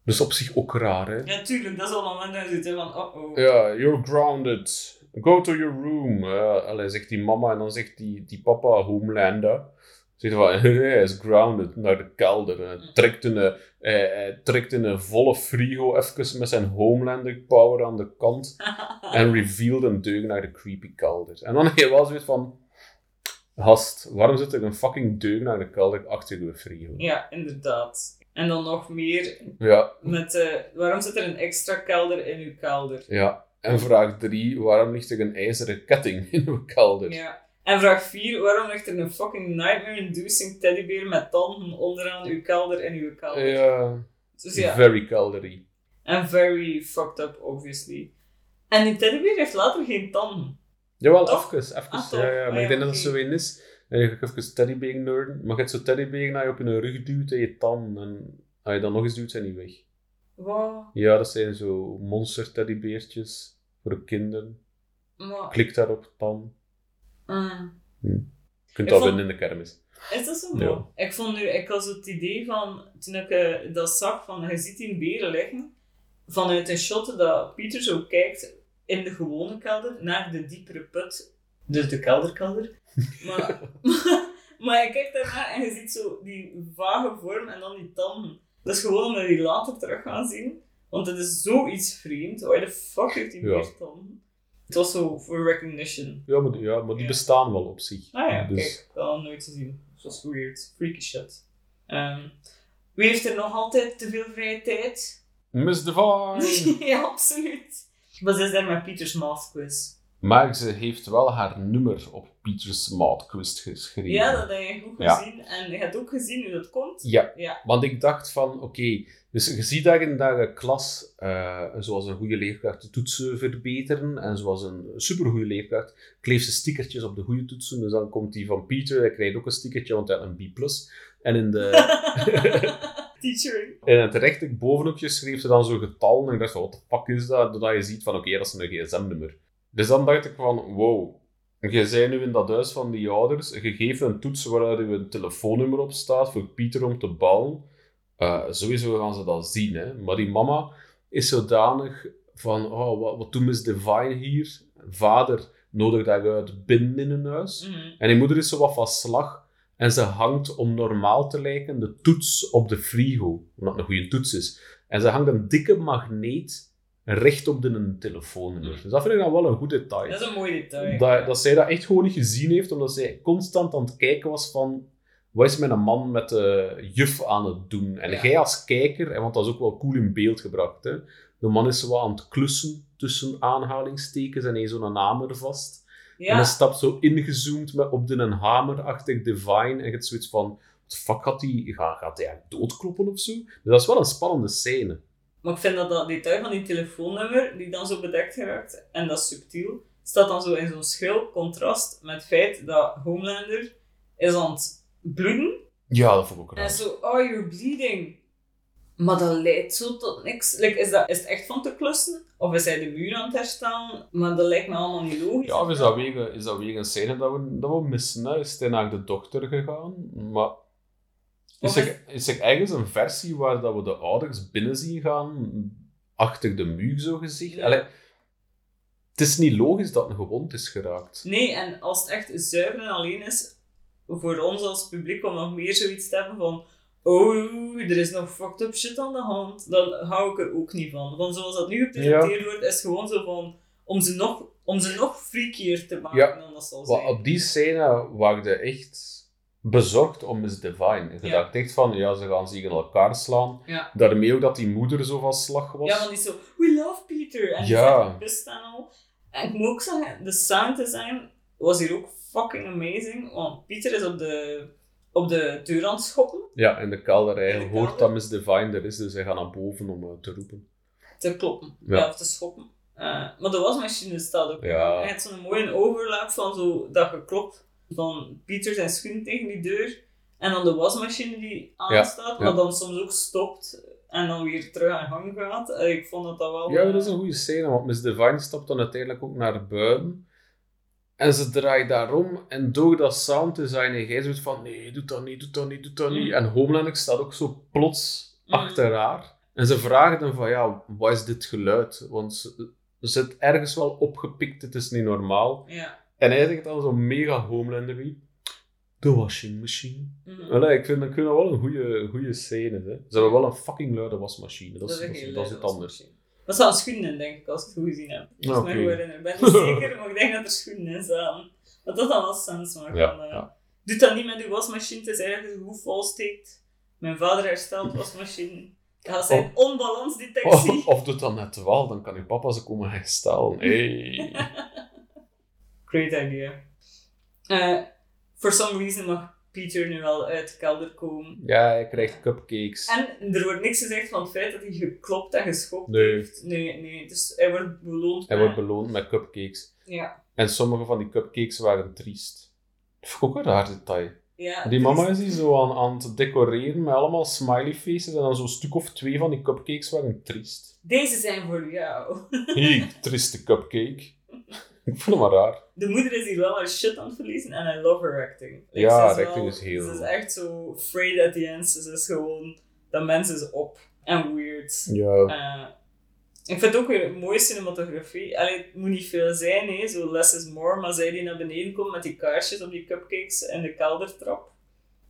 Dus op zich ook raar, hè? Ja, tuurlijk, dat is al een moment dat je van, oh oh. Ja, you're grounded. Go to your room. Allee, zegt die mama en dan zegt die, die papa Homelander. Zegt van, hij is grounded naar de kelder. En hij trekt in een, hij, hij trekt in een volle frigo even met zijn Homelander power aan de kant. en revealed een deuk naar de creepy kelder. En dan heb je wel zoiets van... Gast, waarom zit er een fucking deuk naar de kelder achter je frigo? Ja, inderdaad. En dan nog meer Ja, met... eh, waarom zit er een extra kelder in uw kelder? ja. En vraag 3, waarom ligt er een ijzeren ketting in uw kelder? Ja. En vraag 4, waarom ligt er een fucking nightmare-inducing teddybeer met tanden onderaan uw kelder in uw kelder? Ja, Dus ja, very keldery. en very fucked up, obviously. En die teddybeer heeft later geen tanden. Jawel, Toch? even, even. Ah, ja, ja, Ah, maar ik denk dat het zo een is. En je gaat even teddybeer nerden, maar je hebt zo'n teddybeer dat je op je rug duwt en je tand. En als je dan nog eens duwt, zijn die weg. Wat? Ja, dat zijn zo monster teddybeertjes voor de kinderen. Maar, Klik daarop, tan. mm. Je kunt Ik dat vond- winnen in de kermis. Is dat zo? Ja. Ik vond nu, ik had zo het idee van, toen ik eh, dat zag, van je ziet die beren liggen, vanuit een shot dat Pieter zo kijkt in de gewone kelder naar de diepere put, dus de kelderkelder. Maar, maar je kijkt daarnaar en je ziet zo die vage vorm en dan die tanden. Dat is gewoon omdat die later terug gaan zien, want het is zoiets vreemd. Why the fuck heeft die Ja. meer tanden? Het was zo voor recognition. Ja, maar, die- ja, maar die Ja. bestaan wel op zich. Ah ja, Dus- kijk, dat had nooit gezien. Dat was weird. Freaky shit. Ehm, wie heeft er nog altijd te veel vrije tijd? Miss Divine! ja, absoluut. Wat is daar met Pieters Math Quiz? Maar ze heeft wel haar nummer op Peter's Maatquist geschreven. Ja, dat heb je goed Ja. gezien. En je hebt ook gezien hoe dat komt. Ja, Ja. want ik dacht van, oké, dus je ziet daar in dat klas, eh, zoals een goede leerkracht de toetsen verbeteren, en zoals een supergoeie leerkracht kleeft ze stickertjes op de goede toetsen, dus dan komt die van Pieter, hij krijgt ook een stickertje, want hij had een B+. En in, de, Teachering. in het rechter bovenopje schreef ze dan zo getallen, en ik dacht van, wat de fuck is dat? Doordat je ziet van, oké, dat is een gsm-nummer. Dus dan dacht ik van, wow, je bent nu in dat huis van die ouders, je geeft een toets waar een telefoonnummer op staat voor Pieter om te bellen. Eh, sowieso gaan ze dat zien, hè. Maar die mama is zodanig van, oh, wat, wat doet Miss Divine hier? Vader nodigt haar uit binnen in hun huis. Mhm. En die moeder is zo wat van slag. En ze hangt, om normaal te lijken, de toets op de frigo. Omdat het een goede toets is. En ze hangt een dikke magneet recht op de telefoonnummer. Dus dat vind ik dan wel een goed detail. Dat is een mooi detail. Dat, dat zij dat echt gewoon niet gezien heeft, omdat zij constant aan het kijken was van... Wat is mijn man met de juf aan het doen? En Ja. jij als kijker, en want dat is ook wel cool in beeld gebracht, hè. De man is zo wat aan het klussen tussen aanhalingstekens en hij heeft zo'n hamer vast. En hij stapt zo ingezoomd met op de een hamerachtig divine. En je hebt zoiets van, wat fuck gaat hij, gaat, gaat hij eigenlijk doodkloppen of zo? Dus dat is wel een spannende scène. Maar ik vind dat dat detail van die telefoonnummer, die dan zo bedekt geraakt, en dat subtiel, staat dan zo in zo'n schil contrast met het feit dat Homelander is aan het bloeden. Ja, dat vond ik ook En raar. zo, oh, you're bleeding. Maar dat leidt zo tot niks. Like, is, dat, is het echt van te klussen? Of is hij de muur aan het herstellen? Maar dat lijkt me allemaal niet logisch. Ja, of is dat weer, is dat weer een scène dat we, dat we missen? Hè? Is hij naar de dokter gegaan? Maar is er, is er ergens een versie waar dat we de ouders binnen zien gaan, achter de muur zo gezegd? Allee, het is niet logisch dat een gewond is geraakt. Nee, en als het echt zuiver en alleen is, voor ons als publiek om nog meer zoiets te hebben van oh, er is nog fucked up shit aan de hand, dan hou ik er ook niet van. Van zoals dat nu gepresenteerd wordt, is gewoon zo van om ze nog, om ze nog freakier te maken Ja. dan dat zal zijn. op die scène waren je echt bezorgd om Miss Divine. Je Ja. dacht echt van, ja, ze gaan zich in elkaar slaan. Ja. Daarmee ook dat die moeder zo van slag was. Ja, want die is zo, we love Peter. En Ja. en al. En ik moet ook zeggen, de sound design was hier ook fucking amazing. Want Peter is op de, op de deur aan het schoppen, Ja, in de kelder. Hij de hoort dat Miss Divine er is, dus hij gaat naar boven om eh, te roepen. te kloppen. Ja. Ja. of te schoppen. Eh, maar de wasmachine staat ook. Ja. Hij had zo'n mooie overlap van zo dat geklop van Peter zijn schoen tegen die deur. En dan de wasmachine die aanstaat, ja. maar dan soms ook stopt. En dan weer terug aan gang gaat. Eh, ik vond dat dat wel... Ja, dat is een goede scène, want Miss Divine stapt dan uiteindelijk ook naar buiten. En ze draait daarom, en door dat sound design, en jij zoiets van, nee, doe dat niet, doe dat niet, doe dat niet. Mm. En Homelander staat ook zo plots Mm. achter haar. En ze vragen dan van, ja, wat is dit geluid? Want ze, ze zit ergens wel opgepikt, het is niet normaal. Ja. En hij zegt dan zo mega Homelander The washing machine. Allee, ik vind, dat wel een goede, goede scène. Hè. Ze hebben wel een fucking luide wasmachine. Dat is, dat een is, dat is het anders. Dat staan schoenen in, denk ik, als ik het goed gezien heb. Als ik ben niet zeker, maar ik denk dat er schoenen in staan. Dat dat dan wel sens maakt. Ja, eh, ja. Doe dat niet met uw wasmachine, het is ergens goed volsteekt. Mijn vader herstelt wasmachine. Dat zijn onbalansdetectie. Of, of doet dat net wel, dan kan je papa ze komen herstellen. Hey. Great idea. Eh, for some reason mag Peter nu wel uit de kelder komen. Ja, hij krijgt cupcakes. En er wordt niks gezegd van het feit dat hij geklopt en geschopt Nee. heeft. Nee, nee. Dus hij wordt beloond. Hij met- wordt beloond met cupcakes. Ja. En sommige van die cupcakes waren triest. Dat vind ik ook een raar detail. ja Die mama is hier zo aan, aan het decoreren met allemaal smiley faces. En dan zo'n stuk of twee van die cupcakes waren triest. Deze zijn voor jou. Hier, trieste cupcake. Ik vond het maar raar. De moeder is hier wel haar shit aan het verliezen en I love her acting. Like, Ja, haar acting is heel Ze is echt zo afraid at the end. Ze is gewoon... Dat mens is op. En weird. Ja. Eh, ik vind het ook weer mooie cinematografie. Allee, het moet niet veel zijn, hè. zo less is more. Maar zij die naar beneden komt met die kaarsjes op die cupcakes en de keldertrap.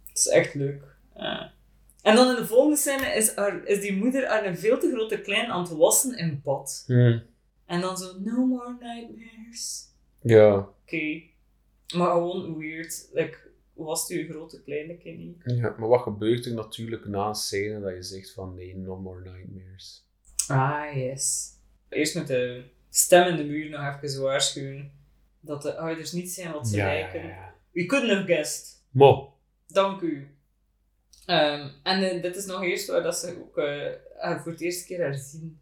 Het is echt leuk. Eh. En dan in de volgende scène is, haar, is die moeder haar een veel te grote klein aan het wassen in bad. Hm. En dan zo, no more nightmares. Ja. Oké. Maar gewoon weird. Like, wast je grote kleine kind niet? ja. Maar wat gebeurt er natuurlijk na een scène dat je zegt van nee, no more nightmares. Ah, yes. Eerst met de stem in de muur nog even waarschuwen dat de ouders niet zijn wat ze Ja, lijken. ja. We couldn't have guessed. Mo. Dank u. Ehm, en eh, dit is nog eerst waar dat ze ook eh, voor het eerste keer haar zien.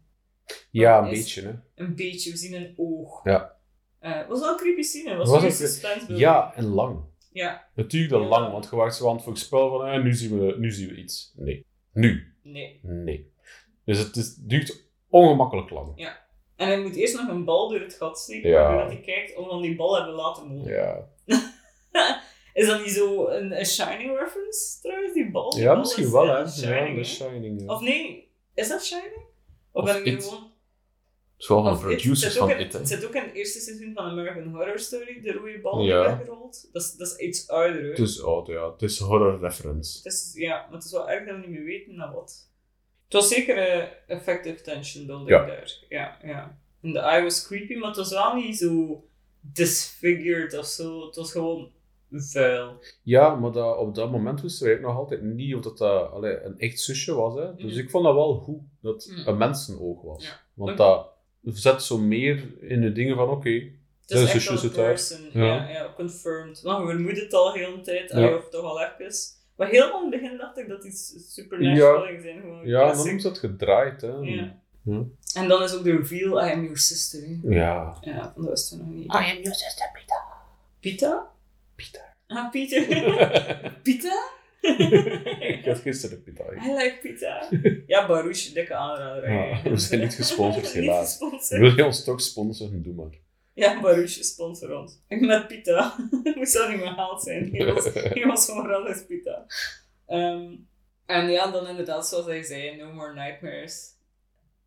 Ja, een beetje hè. Een beetje, we zien een oog. Ja. Eh, was wel een creepy scene, was Was suspense building. Ja, en lang. Ja, Natuurlijk Ja. lang, want je wacht zo aan het voorspellen van eh, nu, zien we, nu zien we iets. Nee. Nu. nee. Nee. Dus het is, duurt ongemakkelijk lang. En hij moet eerst nog een bal door het gat steken, Ja. waardoor hij kijkt om dan die bal hebben laten mogen. Ja. Is dat niet zo een, een Shining reference trouwens, die bal? Die Ja, bal misschien is- wel, ja, hè. Shining, ja? The Shining. Ja. Of nee, is dat Shining? Of, Of ben ik nu gewoon... Het is wel van producers van It. Het zit ook in het eerste seizoen van American Horror Story, de rode bal Ja. die weggerold. Dat is, dat is iets ouder, hoor. Het is oud, ja. Het is horror reference. Het is, ja, maar het is wel erg dat we niet meer weten naar wat. Het was zeker eh, effective tension building Ja. daar. Ja, ja. En de eye was creepy, maar het was wel niet zo disfigured of zo. Het was gewoon Ja, maar dat, op dat moment wisten wij nog altijd niet of dat, dat allee, een echt zusje was. Hè. Dus Mhm. ik vond dat wel goed dat het Mhm. een mensenoog was. Ja. Want dat zet zo meer in de dingen van oké. Het Ja, is echt zusje person. Ja. Ja. Ja, confirmed. Maar we vermoeden het al heel de tijd, Ja. ja. of toch al even. Maar helemaal in het begin dacht ik dat iets supernatural ging zijn. Gewoon Ja, dan ze het gedraaid. Hè. Ja. Ja. En dan is ook de reveal, I am your sister. hè. Ja. Ja, dat wisten we nog niet. I am your sister, Peter. Pita? Pieter. Ah, Pieter. Pita? ik had gisteren Pieter. I like pita. Ja, Baruch, dikke aanrader. Ja, hè. we zijn niet gesponsord, helaas. Wil je ons toch sponsoren? Doe maar. Ja, Baruch sponsor ons. Met pita. Moest dat niet meer haald zijn. Hij was, hij was van gratis pita. Ehm, en ja, dan inderdaad, zoals hij zei, No More Nightmares.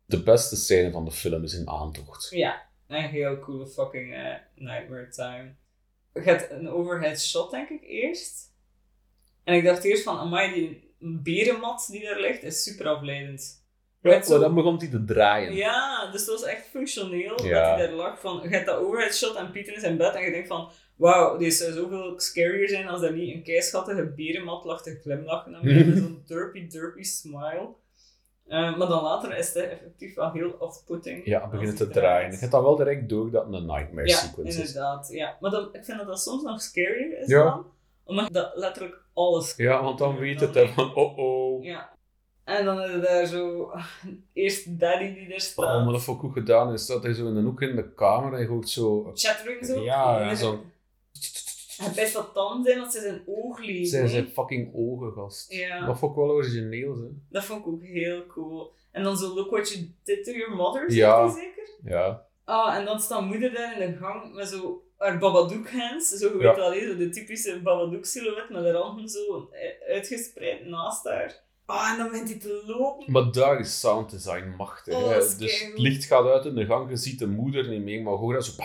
De beste scène van de film is in aantocht. Ja, een heel coole fucking eh, Nightmare Time. Je hebt een overhead shot, denk ik, eerst. En ik dacht eerst van, amai, die berenmat die daar ligt, is super afleidend. Zo- dan begon hij te draaien. Ja, dus dat was echt functioneel Ja. dat hij daar lag. Van, je hebt dat overhead shot en Pieter in zijn bed en je denkt van wauw, dit zou zoveel scarier zijn als er niet een keischattige berenmat lag te glimlachen mij met zo'n derpy derpy smile. Eh, maar dan later is het effectief wel heel off-putting. Ja, beginnen te draaien. Je hebt dan wel direct door dat het een nightmare Ja, sequence is. inderdaad. Ja. Maar dan, ik vind dat dat soms nog scarier is Ja. dan, omdat dat letterlijk alles Ja, want dan weet het hè, van oh oh. Ja. En dan is er daar zo eerst Daddy die daar staat. Oh, maar dat vond ik goed gedaan. Is dat hij zo in een hoek in de kamer en je hoort zo. Chattering zo. Ja, ja, En zo. Hij best wat tanden zijn dat ze zijn oog lezen. Zijn fucking ogen, gast. Ja. Dat vond ik wel origineel, hè. Dat vond ik ook heel cool. En dan zo, look what you did to your mother, Ja. zeker? Ja. Ah, en dan staat moeder daar in de gang met zo haar Babadook hands. Zo, je Ja. weet wel, zo de typische Babadook silhouet met haar handen zo eh, uitgespreid naast haar. Ah, en dan begint hij te lopen. Maar daar is sound design machtig. Oh, hè. Dus het licht gaat uit in de gang, je ziet de moeder niet meer, maar je hoort dat zo.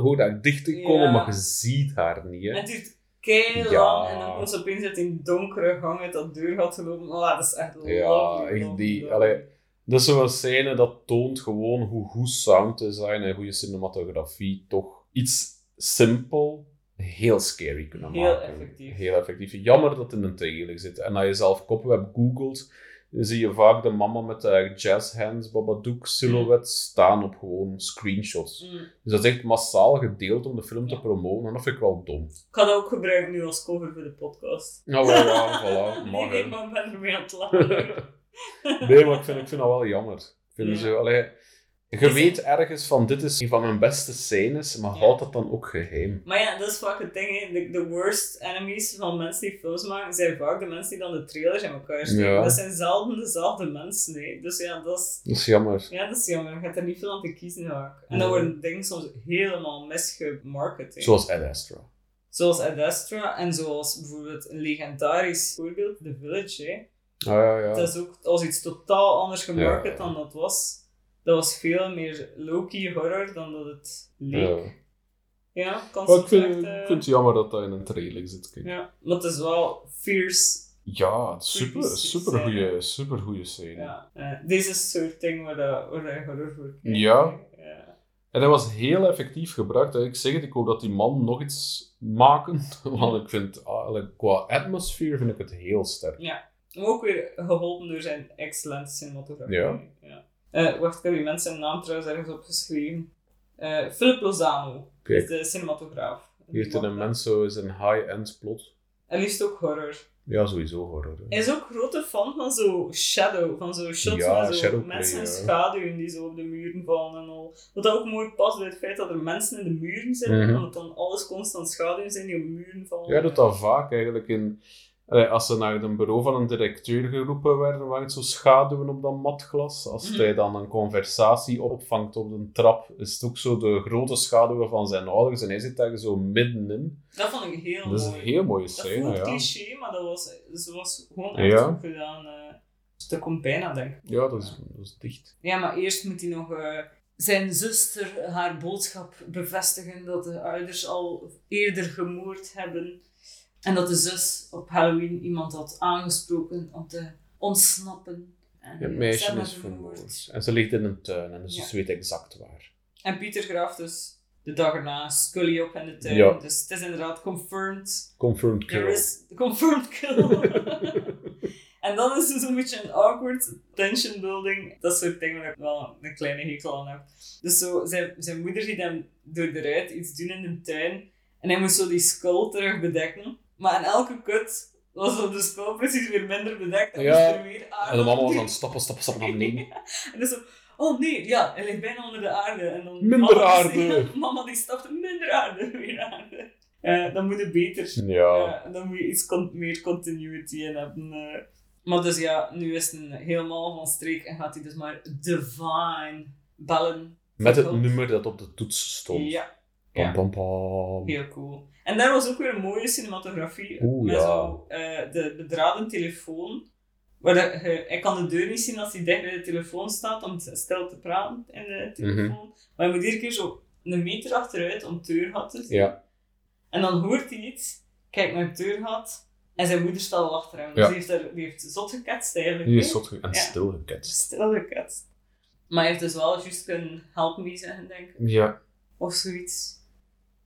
hoort daar dichter komen, Ja. maar je ziet haar niet. En Hè. het duurt kei Ja. lang en dan komt ze opeens uit die donkere gang uit dat deur gaat gelopen. Oh, dat is echt Ja, echt die... Allee, dat is zo'n scène dat toont gewoon hoe goed sound design en goede cinematografie toch iets simpel heel scary kunnen Heel maken. effectief. Heel effectief. Jammer dat het in een trailer zit. En als je zelf Cobweb googelt, dan zie je vaak de mama met haar jazz hands Babadook silhouet staan op gewoon screenshots. Mm. Dus dat is echt massaal gedeeld om de film te promoten. En dat vind ik wel dom. Ik ga dat ook gebruiken nu als cover voor de podcast. Nou, ja, voilà. Nee, Mag, nee, hè. maar ik ben ermee aan het lachen. Nee, maar ik vind, ik vind dat wel jammer. Ik vind Ja. zo, allee, je weet ergens van dit is een van mijn beste scènes, maar Ja. houd dat dan ook geheim. Maar ja, dat is vaak het ding. hè. De, de worst enemies van mensen die films maken, zijn vaak de mensen die dan de trailers in elkaar steken. Ja. Dat zijn zelden dezelfde mensen. hè. Dus ja, dat is, Dat is jammer. ja, dat is jammer. Je hebt er niet veel aan te kiezen vaak. En dan worden dingen soms helemaal misgemarket. Zoals Ad Astra. Zoals Ad Astra en zoals bijvoorbeeld een legendarisch voorbeeld, The Village. Hè. Ah, ja, ja. Dat is ook als iets totaal anders gemarket Ja. dan dat was. Dat was veel meer low-key horror dan dat het leek. Ja. Ja, kan Maar ik, vind, echt, ik vind het jammer dat dat in een trailer zit. Kijk. Ja, Ja, maar het is wel fierce. super, Creepy super, scène. goede, super goede scène. Ja. Eh, deze is soort ding waar, dat, waar je horror voor kijkt. Ja. ja. En dat was heel effectief gebruikt. Ik zeg het, ik hoop dat die man nog iets maken. Want ik vind, ah, qua atmosfeer vind ik het heel sterk. Maar ook weer geholpen door zijn excellente cinematografie. Ja. ja. Eh, wacht, ik heb die mensen naam trouwens ergens opgeschreven. Eh Philip Lozano Kijk. is de cinematograaf. Die heeft in een mens zo eens een high-end plot. En liefst ook horror. Ja, sowieso horror. hè. Hij is ook grote fan van zo shadow, van zo shots Ja, met zo shadowplay, mensen in ja. schaduwen die zo op de muren vallen en al. Wat dat ook mooi past bij het feit dat er mensen in de muren zijn, Mhm. omdat dan alles constant schaduwen zijn die op muren vallen. Ja, doet dat vaak eigenlijk. In, allee, als ze naar een bureau van een directeur geroepen werden, waren het zo schaduwen op dat matglas. Als Mhm. hij dan een conversatie opvangt op de trap, is het ook zo de grote schaduwen van zijn ouders en hij zit daar zo middenin. Dat vond ik heel Dat is een mooi. heel mooie dat scène, voelt ja. cliché, maar dat was, ze was gewoon echt Ja. goed gedaan. Dus dat komt bijna, denk ik. Ja, dat is, dat is dicht. Ja, maar eerst moet hij nog eh, zijn zuster haar boodschap bevestigen dat de ouders al eerder gemoord hebben. En dat de zus op Halloween iemand had aangesproken om te ontsnappen. En Het meisje is vermoord. En ze ligt in een tuin en Ja. ze weet exact waar. En Pieter graaft dus de dag erna Scully op in de tuin. Ja. Dus het is inderdaad confirmed. Confirmed kill. is confirmed kill. en dan is er zo'n beetje een awkward tension building. Dat soort dingen waar ik wel een kleine hekel aan heb. Dus zo, zijn, zijn moeder ziet hem door de ruit iets doen in de tuin. En hij moet zo die skull terug bedekken. Maar in elke kut was zo de skull precies weer minder bedekt. En Ja. er weer aarde En de mama op was aan het stappen, stappen, stappen naar beneden. En dus zo, oh nee, ja, hij ligt bijna onder de aarde. En dan Minder mama, aarde. Die, mama die stapt minder aarde, weer aarde. Eh, dan moet het beter. Ja. Ja, dan moet je iets con- meer continuity in hebben. eh. Maar dus ja, nu is het helemaal van streek en gaat hij dus maar Divine bellen. Met het nummer dat op de toets stond. Ja, Pam, ja. pam, pam. heel cool. En daar was ook weer een mooie cinematografie. Oeh, met ja. zo eh, de bedraden telefoon. Waar je, hij kan de deur niet zien als hij dicht bij de telefoon staat om stil te praten in de telefoon. Maar hij moet iedere keer zo een meter achteruit om het deurgat te zien. Ja. En dan hoort hij iets, kijkt naar het deurgat en zijn moeder staat al achter hem. Dus die heeft, die heeft zot geketst eigenlijk. Die is zot en Ja. stilgeketst. Stil geketst. Maar hij heeft dus wel juist kunnen help me zeggen, denk ik. Ja. Of zoiets.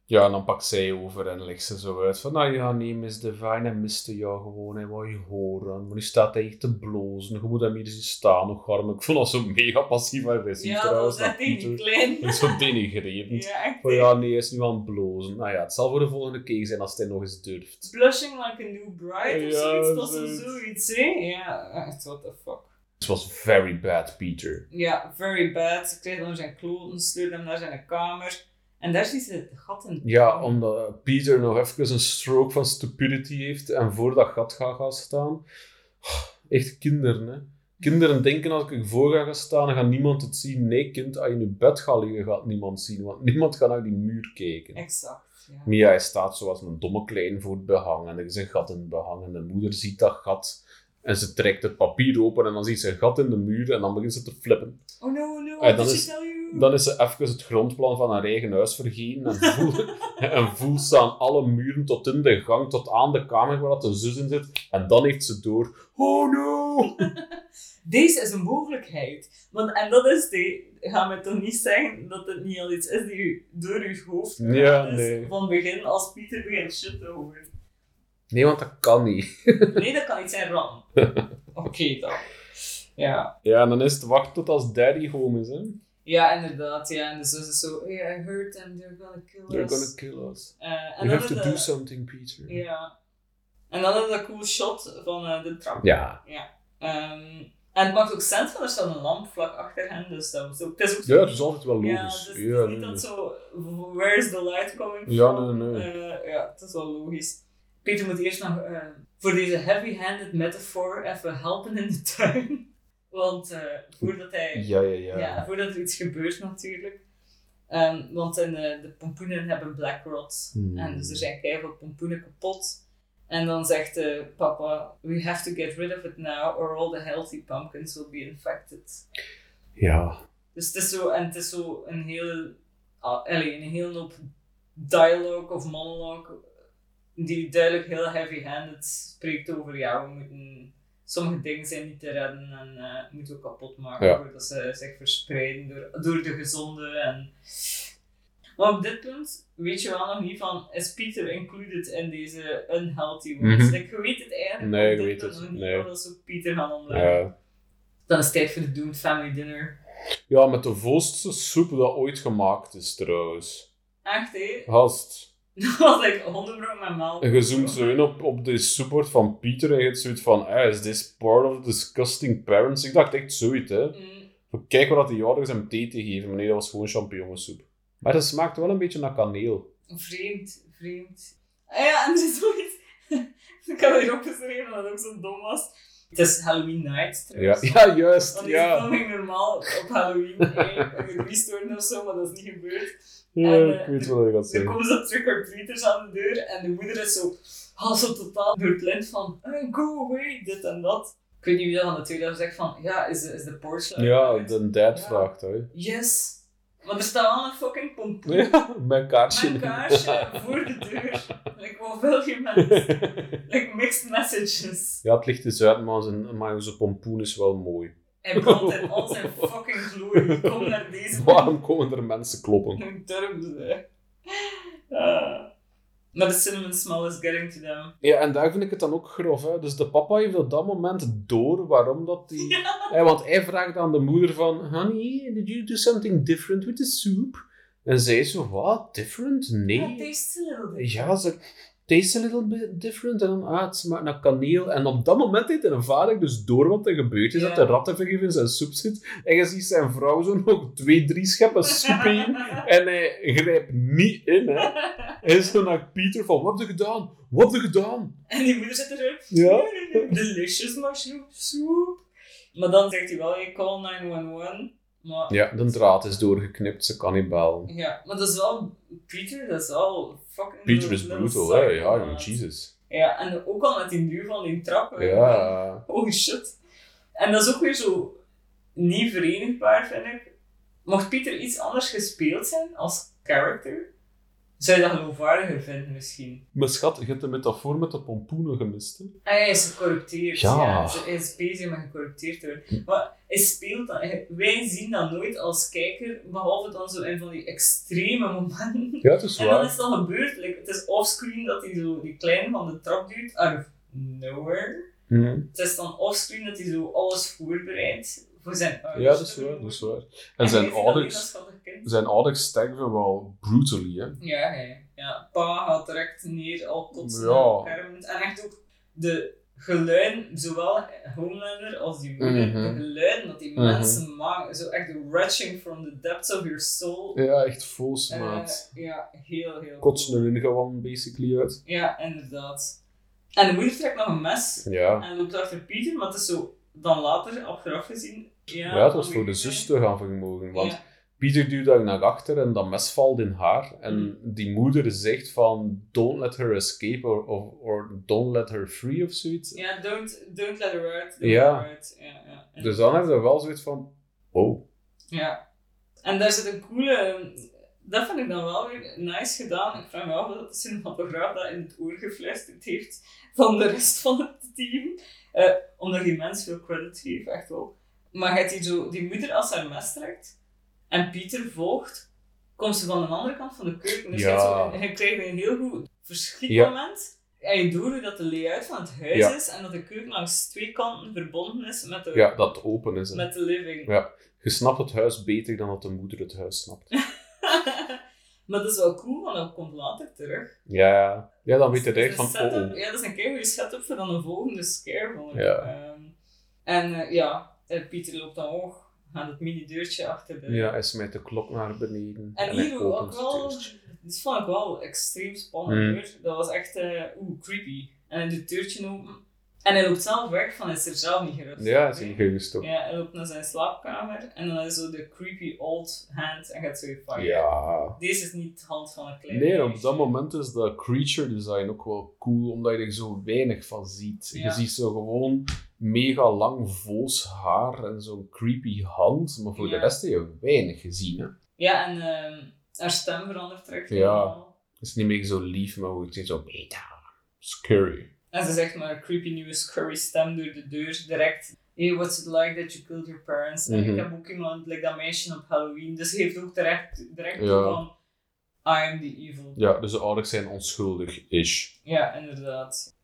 Ja, en dan pakt zij over en legt ze zo uit van, nou ja, nee, Miss Divine, hij miste jou gewoon, hij wou je horen, maar nu staat hij echt te blozen, je moet hem hier zien staan, nog arm. Ik vond dat zo mega passief agressief Ja, dat trouwens, echt naar klein. Dat is zo denigrerend. Ja. Van ja, nee, hij is nu aan het blozen. Nou ja, het zal voor de volgende keer zijn als hij nog eens durft. Blushing like a new bride of Ja, zoiets. Dat zo zoiets. hè? Ja, echt, what the fuck. Het was very bad, Peter. Ja, very bad. Ze kreeg dan zijn kloten, sleurde hem naar zijn kamer. En daar ziet ze het gat in. Ja, omdat Peter nog even een stroke van stupidity heeft en voor dat gat gaat gaan staan. Echt kinderen, hè. Kinderen denken als ik voor ga gaan staan, dan gaat niemand het zien. Nee, kind, als je in je bed gaat liggen, gaat niemand zien, want niemand gaat naar die muur kijken. Exact, ja. Mia, hij staat zoals een domme klein voor het behang en er is een gat in het behang en de moeder ziet dat gat en ze trekt het papier open en dan ziet ze een gat in de muur en dan begint ze te flippen. Oh no, no, dan is- you? Dan is ze even het grondplan van haar eigen huis vergeten en voelt, en ze aan alle muren tot in de gang, tot aan de kamer waar dat de zus in zit. En dan heeft ze door, oh no! Deze is een mogelijkheid. Want, en dat is die... Ga me toch niet zeggen dat het niet al iets is die door uw hoofd gaat. Ja, Dus nee. Van begin, als Pieter begint shit te horen. Nee, want dat kan niet. Nee, dat kan niet zijn ram. Oké dan. Ja. Ja, en dan is het wachten tot als daddy home is, hè. Ja, inderdaad. Ja. En de zus is zo... Hey, I heard them. They're gonna kill They're us. gonna kill us. Eh, We dan have to is do something, Peter. Ja. En dan is dat cool shot van eh, de trap. Ja. Ehm, en het maakt ook sens, want er staat een lamp vlak achter hen, dus dat was ook... Het is ook Ja, het is altijd wel Ja, logisch. dus het Ja, is nee, niet dat nee. zo... Where's the light coming Ja, from? nee, nee. Eh, ja, het is wel logisch. Peter moet eerst nog eh, voor deze heavy-handed metafoor even helpen in de tuin. Want eh, voordat hij... Ja, ja, ja. Ja, voordat er iets gebeurt natuurlijk. Ehm, want in, eh, de pompoenen hebben black rot. Hmm. En dus er zijn keihard pompoenen kapot. En dan zegt eh, papa, we have to get rid of it now or all the healthy pumpkins will be infected. Ja. Dus het is zo, en het is zo een hele, ah, allee, een hele hoop dialogue of monologue die duidelijk heel heavy-handed spreekt over, ja, we moeten, sommige dingen zijn niet te redden en eh moeten we kapot maken Ja. voordat ze zich verspreiden door, door de gezonde en... Maar op dit punt weet je wel nog niet van, is Peter included in deze unhealthy. Like, je weet het eigenlijk Nee, op ik dit weet punt het, nog niet, nee. dat ze Peter gaan omleggen. Ja. Dan is het tijd voor de Doomed Family Dinner. ja, met de volste soep dat ooit gemaakt is, trouwens. Echt, hé? Gast. Dat was hondenbrood met melk. En je zoomt zo in op, op de soepbord van Pieter en je hebt zoiets van, ah, is this part of disgusting parents? Ik dacht echt zoiets, hè. Mm, Kijk wat die ouders hem thee te geven. Maar nee, dat was gewoon champignonsoep. Maar het smaakt wel een beetje naar kaneel. vreemd, vreemd. Ah ja, en er is zoiets. ik had hier opgeschreven dat het ook zo dom was. Het is Halloween night Ja, trouwens. ja juist. Want Ja. film ging normaal op Halloween eh, gereleased worden of zo, maar dat is niet gebeurd. ja, en, ik eh, weet wat je gaat Er zeggen. komen zo trick-or-treaters aan de deur en de moeder is zo, ah, zo totaal door het lint van, eh, go away, dit en dat. Ik weet niet wie dat aan de tweede dag zegt van, ja, is de, is de porch light Ja, de dad Ja. vraagt, hè. Yes. Maar er staat wel een fucking pompoen Ja, mijn kaarsje voor de deur. Wat wil je met? Like, mixed messages. Ja, het licht is uit, maar zijn, maar zijn pompoen is wel mooi. Hij brandt in al zijn fucking glorie. Kom naar deze Waarom komen er mensen kloppen? Ik durf ze. Ah. Maar de cinnamon smell is getting to them. Ja, en daar vind ik het dan ook grof. Hè. Dus de papa heeft op dat moment door waarom dat die... Hè, want hij vraagt aan de moeder van... Honey, did you do something different with the soup? En zij zo, what? Different? Nee. Ja, tastes a little bit. Ja, ze tastes a little bit different. En dan, ah, het smaakt naar kaneel. En op dat moment heeft een vader dus door wat er gebeurd is. Dat de rat effectief in zijn soep zit. En je ziet zijn vrouw zo nog twee, drie scheppen soep in. En hij grijpt niet in, hè. Hij is zo naar Pieter van, wat heb je gedaan? Wat heb je gedaan? En die moeder zit er Ja. Delicious mushroom soup. Maar dan zegt hij wel, je call 911. Maar Ja, de draad is doorgeknipt. Ze kan niet bellen. Ja, maar dat is wel... Peter, dat is wel fucking... Peter is brutal, hè. Ja, man. Jesus. Ja, en ook al met die duur van die trap. hè. Ja. Holy shit. En dat is ook weer zo niet verenigbaar, vind ik. Mocht Pieter iets anders gespeeld zijn als character, zou je dat geloofwaardiger vinden misschien. Maar schat, je hebt de metafoor met de pompoenen gemist, hè. Ah, hij is gecorrupteerd. Ja. Ja. Hij is bezig met gecorrupteerd te worden. Maar hij speelt dat. Wij zien dat nooit als kijker, behalve dan zo in van die extreme momenten. Ja, het is En dan waar. is al gebeurd. Like, het is offscreen dat hij zo die kleine van de trap duwt, out of nowhere. Mhm. Het is dan offscreen dat hij zo alles voorbereidt voor zijn ouders. Ja, dat is waar, dat is waar. En zijn ouders, zijn ouders sterven wel brutally, hè. Ja, hij. Ja, pa gaat direct neer, al kotsen Ja. en echt ook de geluiden, zowel Homelander als die moeder, Mhm. de geluiden dat die Mhm. mensen maken, zo echt retching from the depths of your soul. Ja, echt vol Eh, smaad. ja, heel, heel Kotsen erin gewoon basically uit. Ja, inderdaad. En de moeder trekt nog een mes Ja. en loopt achter Pieter, maar het is zo dan later, achteraf gezien. Ja, Ja, het was voor de zus te gaan vermogen. Want Ja. Pieter duwt daar naar achter en dat mes valt in haar. En Mm. die moeder zegt van, don't let her escape or, or, or don't let her free of zoiets. Ja, don't, don't let her out. Ja. her out. Ja, ja. Dus dan hebben we wel zoiets van, oh. Ja. En daar zit een coole... Dat vind ik dan wel weer nice gedaan. Ik vraag me af of de cinematograaf dat in het oor gefluisterd heeft van de rest van het team. Uh, omdat die mens veel credit geeft, echt wel. Maar hebt die, zo, die moeder als haar mes trekt en Pieter volgt, komt ze van de andere kant van de keuken. Dus Ja. je, je krijgt een heel goed verschiet Ja. moment. En je doet hoe dat de layout van het huis Ja. is en dat de keuken langs twee kanten verbonden is met de, Ja, dat het open is. hè. met de living. Ja. Je snapt het huis beter dan dat de moeder het huis snapt. maar dat is wel cool, want dat komt later terug. Ja, ja dan weet je direct een van, oh, oh. Ja, dat is een keer goede setup voor dan een volgende scare. Ja. Ehm, en eh, ja, eh, Pieter loopt dan hoog, gaat het mini-deurtje achter de... Ja, hij smijt de klok naar beneden. En hij hier ook wel, dit vond ik wel extreem spannend Mm. hoor. Dat was echt, eh oeh, creepy. En hij doet het deurtje open. En hij loopt zelf weg van, hij is er zelf niet gerust. Ja, hij is niet gerust op. Ja, hij loopt naar zijn slaapkamer en dan is zo de creepy old hand en gaat zo weer fire. Ja. Deze is niet de hand van een klein Nee, op dat moment is dat creature design ook wel cool, omdat je er zo weinig van ziet. Ja. Je ziet zo gewoon mega lang voos haar en zo'n creepy hand, maar voor Ja. de rest heb je weinig gezien. Hè. Ja, en ehm haar stem verandert direct Ja. Het is niet meer zo lief, maar hoe ik zeg zo beta. Scary. En ze zegt maar een creepy nieuwe scurry stem door de deur direct. Hey, what's it like that you killed your parents? En Mhm. ik heb ook iemand, like dat meisje op Halloween. Dus ze heeft ook direct, direct Ja. van, I am the evil. Ja, dus de ouders zijn onschuldig-ish. Ja, inderdaad.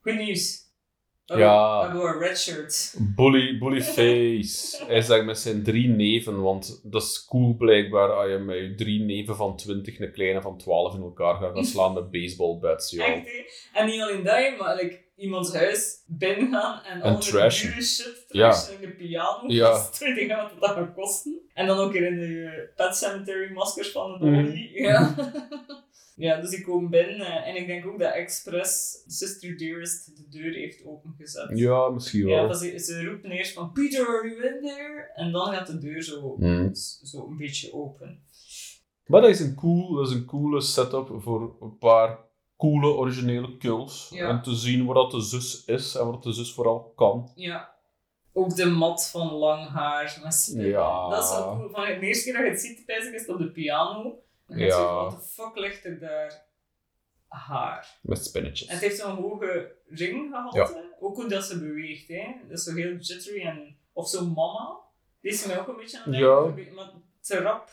Goed nieuws. We Ja. hebben- We hebben een red shirt. Bully, bully face. Hij zegt met zijn drie neven, want dat is cool blijkbaar als je met je drie neven van 20 een kleine van 12 in elkaar gaat gaan slaan met baseballbats. Ja. Echt, hè? En niet alleen dat, maar like, iemands huis binnengaan en, En al de dure shit Ja. in de piano. Ja. Dat is twee dingen wat dat gaat kosten. En dan ook weer in de Pet Cemetery maskers van de Mhm. Ja. ja, dus die komen binnen en ik denk ook dat Express Sister Dearest de deur heeft opengezet. Ja, misschien Ja, wel. maar ze, ze roepen eerst van Peter, are you in there? En dan gaat de deur zo, Hmm. zo een beetje open. Maar dat is, een cool, dat is een coole setup voor een paar coole originele kills. Ja. En te zien wat dat de zus is en wat de zus vooral kan. Ja. Ook de mat van lang haar. Ja. Dat is cool. Van de eerste keer dat je het ziet, ik, is het op de piano. En Ja. wat de fuck ligt er daar? Haar. Met spinnetjes. En het heeft zo'n hoge ring gehalte. Ook hoe dat ze beweegt. Hè. Dat is zo heel jittery. En, of zo mama. Die is mij ook een beetje aan het Ja. denken. Maar te rap.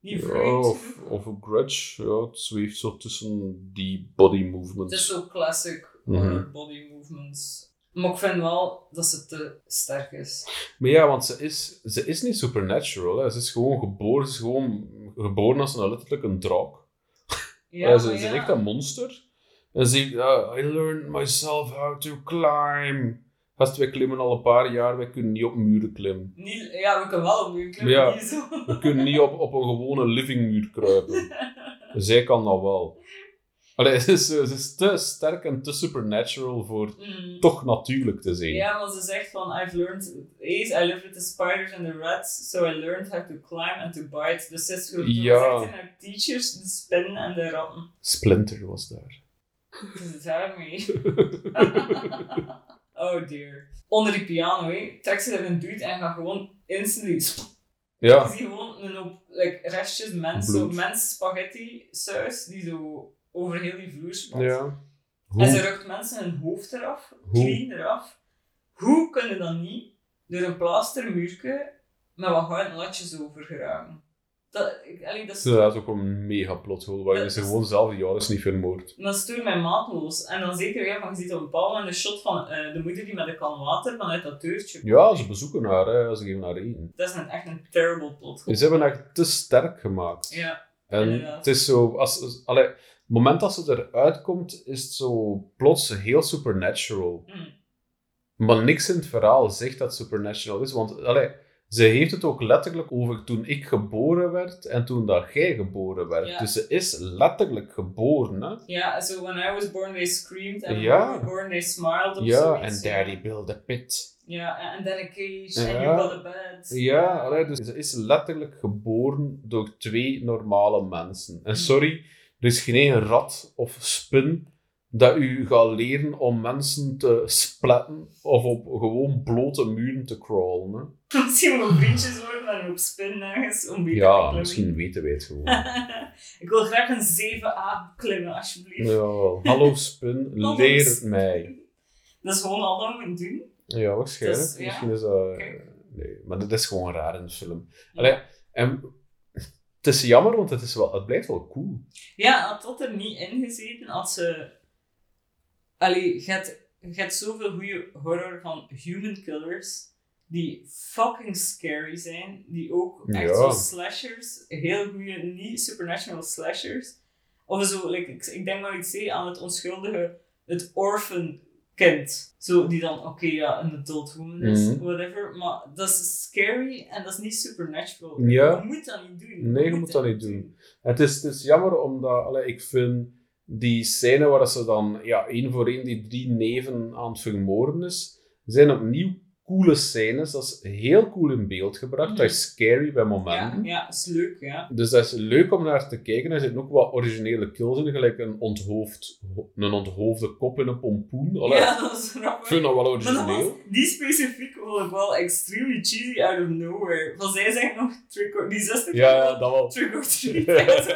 Niet Ja, of, of een grudge. Ja, het zweeft zo tussen die body Het is movements. zo classic Mhm. body movements. Maar ik vind wel dat ze te sterk is. Maar ja, want ze is, ze is niet supernatural. Hè. Ze is gewoon geboren. Ze is gewoon geboren als een letterlijk een draak. Ja, Ja, ze, is echt een monster. En ze uh, I learned myself how to climb. Gast, wij klimmen al een paar jaar, wij kunnen niet op muren klimmen. Niet, ja, we kunnen wel op een klimmen, Ja. niet zo. We kunnen niet op, op een gewone livingmuur kruipen. Zij kan dat wel. Allee, ze is, ze is te sterk en te supernatural voor Mm. toch natuurlijk te zijn. Ja, maar ze zegt van, I've learned, Ace, I lived with the spiders and the rats, so I learned how to climb and to bite. Dus ze is gewoon Ja. haar teachers, de spinnen en de ratten. Splinter was daar. Dus daarmee. oh dear. Onder die piano, hé, trekt ze er een dude en gaat gewoon instantly... Ja, Je ziet gewoon een hoop like, restjes mens, zo mens spaghetti saus, die zo over heel die vloer spat. ja. En ze rukt mensen hun hoofd eraf, Hoe? clean eraf. Hoe kunnen dan niet door een plaastermuurke met wat gouden latjes over geraken? Dat, allee, dat, Dat is ook een mega plothol, waar je Dat ze is- gewoon zelf die jaren niet vermoord. dat stoort mij maatloos. En dan zeker, ja, van, je ziet op een bepaald moment een shot van eh, de moeder die met een kan water vanuit dat deurtje Ja, ze bezoeken haar, hè. ze geven haar eten. Dat is een, echt een terrible plot. Ze hebben haar te sterk gemaakt. Ja, En Inderdaad. het is zo, als, als- allee, het moment dat ze eruit komt, is het zo plots heel supernatural. Mm. Maar niks in het verhaal zegt dat supernatural is, want allee, ze heeft het ook letterlijk over toen ik geboren werd en toen dat jij geboren werd. Ja. Dus ze is letterlijk geboren, hè? ja so when I was born they screamed, and Ja. when we were born they smiled of Ja, en daddy built a pit. Ja, and then a cage, Ja. and you got a bed. Ja, allee, dus ze is letterlijk geboren door twee normale mensen. En Mm. sorry, er is geen één rat of spin dat u gaat leren om mensen te spletten of op gewoon blote muren te crawlen. Hè. Misschien wel vriendjes worden en op spin ergens om beter te Ja, misschien weten wij het gewoon. ik wil graag een 7a klimmen, alsjeblieft. Ja, hallo spin, leer mij. Dat is gewoon al dat we moeten doen. Ja, waarschijnlijk. Dus, ja. Misschien is dat... Nee, maar dat is gewoon raar in de film. Allee, en het is jammer, want het, is wel, het blijft wel cool. Ja, had dat er niet in gezeten als ze... Allee, je hebt, je hebt zoveel goede horror van human killers die fucking scary zijn. Die ook echt Ja. zo slashers, heel goede, niet supernatural slashers. Of zo, like, ik, ik denk maar iets aan het onschuldige, het orphan kind. Zo, die dan, oké, ja, een adult woman is, Mhm. whatever. Maar dat is scary en dat is niet supernatural. Ja. Je moet dat niet doen. Nee, je moet dat niet doen. Het is, het is jammer, omdat allee, ik vind die scène waar ze dan ja, één voor één die drie neven aan het vermoorden is, zijn opnieuw coole scènes. Dat is heel cool in beeld gebracht. Dat is scary bij Ja, momenten. ja, is leuk, ja. Dus dat is leuk om naar te kijken. Er zitten ook wat originele kills in, gelijk een, onthoofd, een onthoofde kop in een pompoen. Allee, ja, dat is Ik grappig. vind dat wel Maar dat was, origineel. die specifiek ik wel extremely cheesy out of nowhere. Van zij zegt nog trick or... Die zuster Ja, ja, dat wel. trick or treat. Ik was?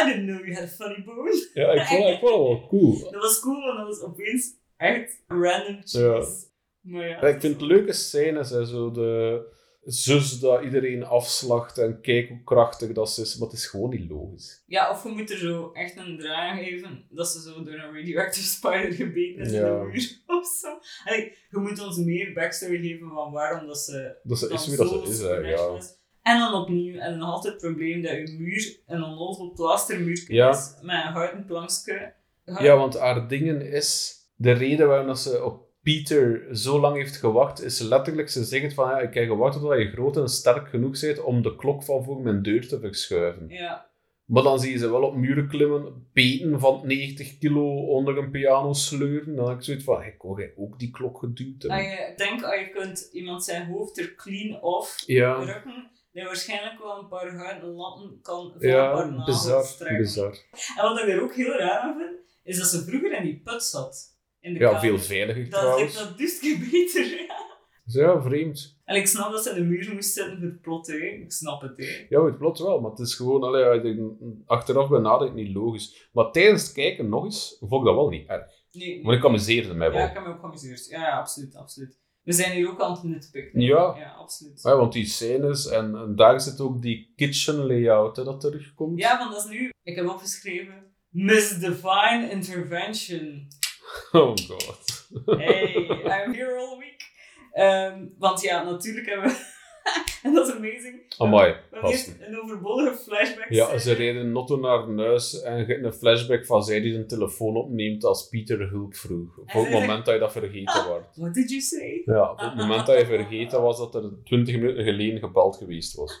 I didn't know you had a funny bone. Ja, ik vond, ik vond dat wel cool. Dat was cool, want dat was opeens echt random cheese. Maar ja. Ik vind leuke scènes, hè, zo de zus dat iedereen afslacht en kijk hoe krachtig dat ze is, maar het is gewoon niet logisch. Ja, of je moet er zo echt een draai geven dat ze zo door een radioactive spider gebeten is Ja. in de muur of zo. Allee, je moet ons meer backstory geven van waarom dat ze Dat ze is wie dat ze is, hè, ja. is. En dan opnieuw, en dan altijd het probleem dat je muur een onnozel plastermuur Ja. is met een houten plankje. Ja, want haar dingen is... De reden waarom dat ze op Peter zo lang heeft gewacht, is letterlijk, ze zegt van, ja, ik heb gewacht totdat je groot en sterk genoeg bent om de klok van voor mijn deur te verschuiven. Ja, Maar dan zie je ze wel op muren klimmen, beten van 90 kilo onder een piano sleuren. Dan heb ik zoiets van, ik jij ook die klok geduwd. en hebben? je denkt, als je kunt iemand zijn hoofd er clean off Ja, drukken, je waarschijnlijk wel een paar houten latten kan van een paar ja nagels bizar, bizar. En wat ik er ook heel raar aan vind, is dat ze vroeger in die put zat. In de Ja, kamer. veel veiliger Dat trouwens. dat dus beter. Ja. Dus ja, vreemd. En ik snap dat ze in de muur moest zitten voor het plot, hè. Ik snap het, hè. Ja, het plot wel, maar het is gewoon, allee, er achteraf bij nadenkt, niet logisch. Maar tijdens het kijken nog eens, vond ik dat wel niet erg. Nee, nee. Maar ik amuseerde mij wel. Ja, ik heb me ook geamuseerd. Ja, ja, absoluut, absoluut. We zijn hier ook aan het nitpicken. Ja. Ja, absoluut. Ja, want die scènes, en, en daar zit ook die kitchen layout hè, dat terugkomt. Ja, want dat is nu... Ik heb opgeschreven... Miss Divine Intervention. Oh god. Hey, I'm here all week. Ehm, want ja, natuurlijk hebben we... en dat is amazing. Amai, eerst een overbodige flashback. Ja, ze reden Notto naar een huis en je een flashback van zij die zijn telefoon opneemt als Pieter hulp vroeg. Op En het moment dat je dat vergeten wordt. What did you say? Ja, op het moment dat je vergeten was dat er 20 minuten geleden gebeld geweest was.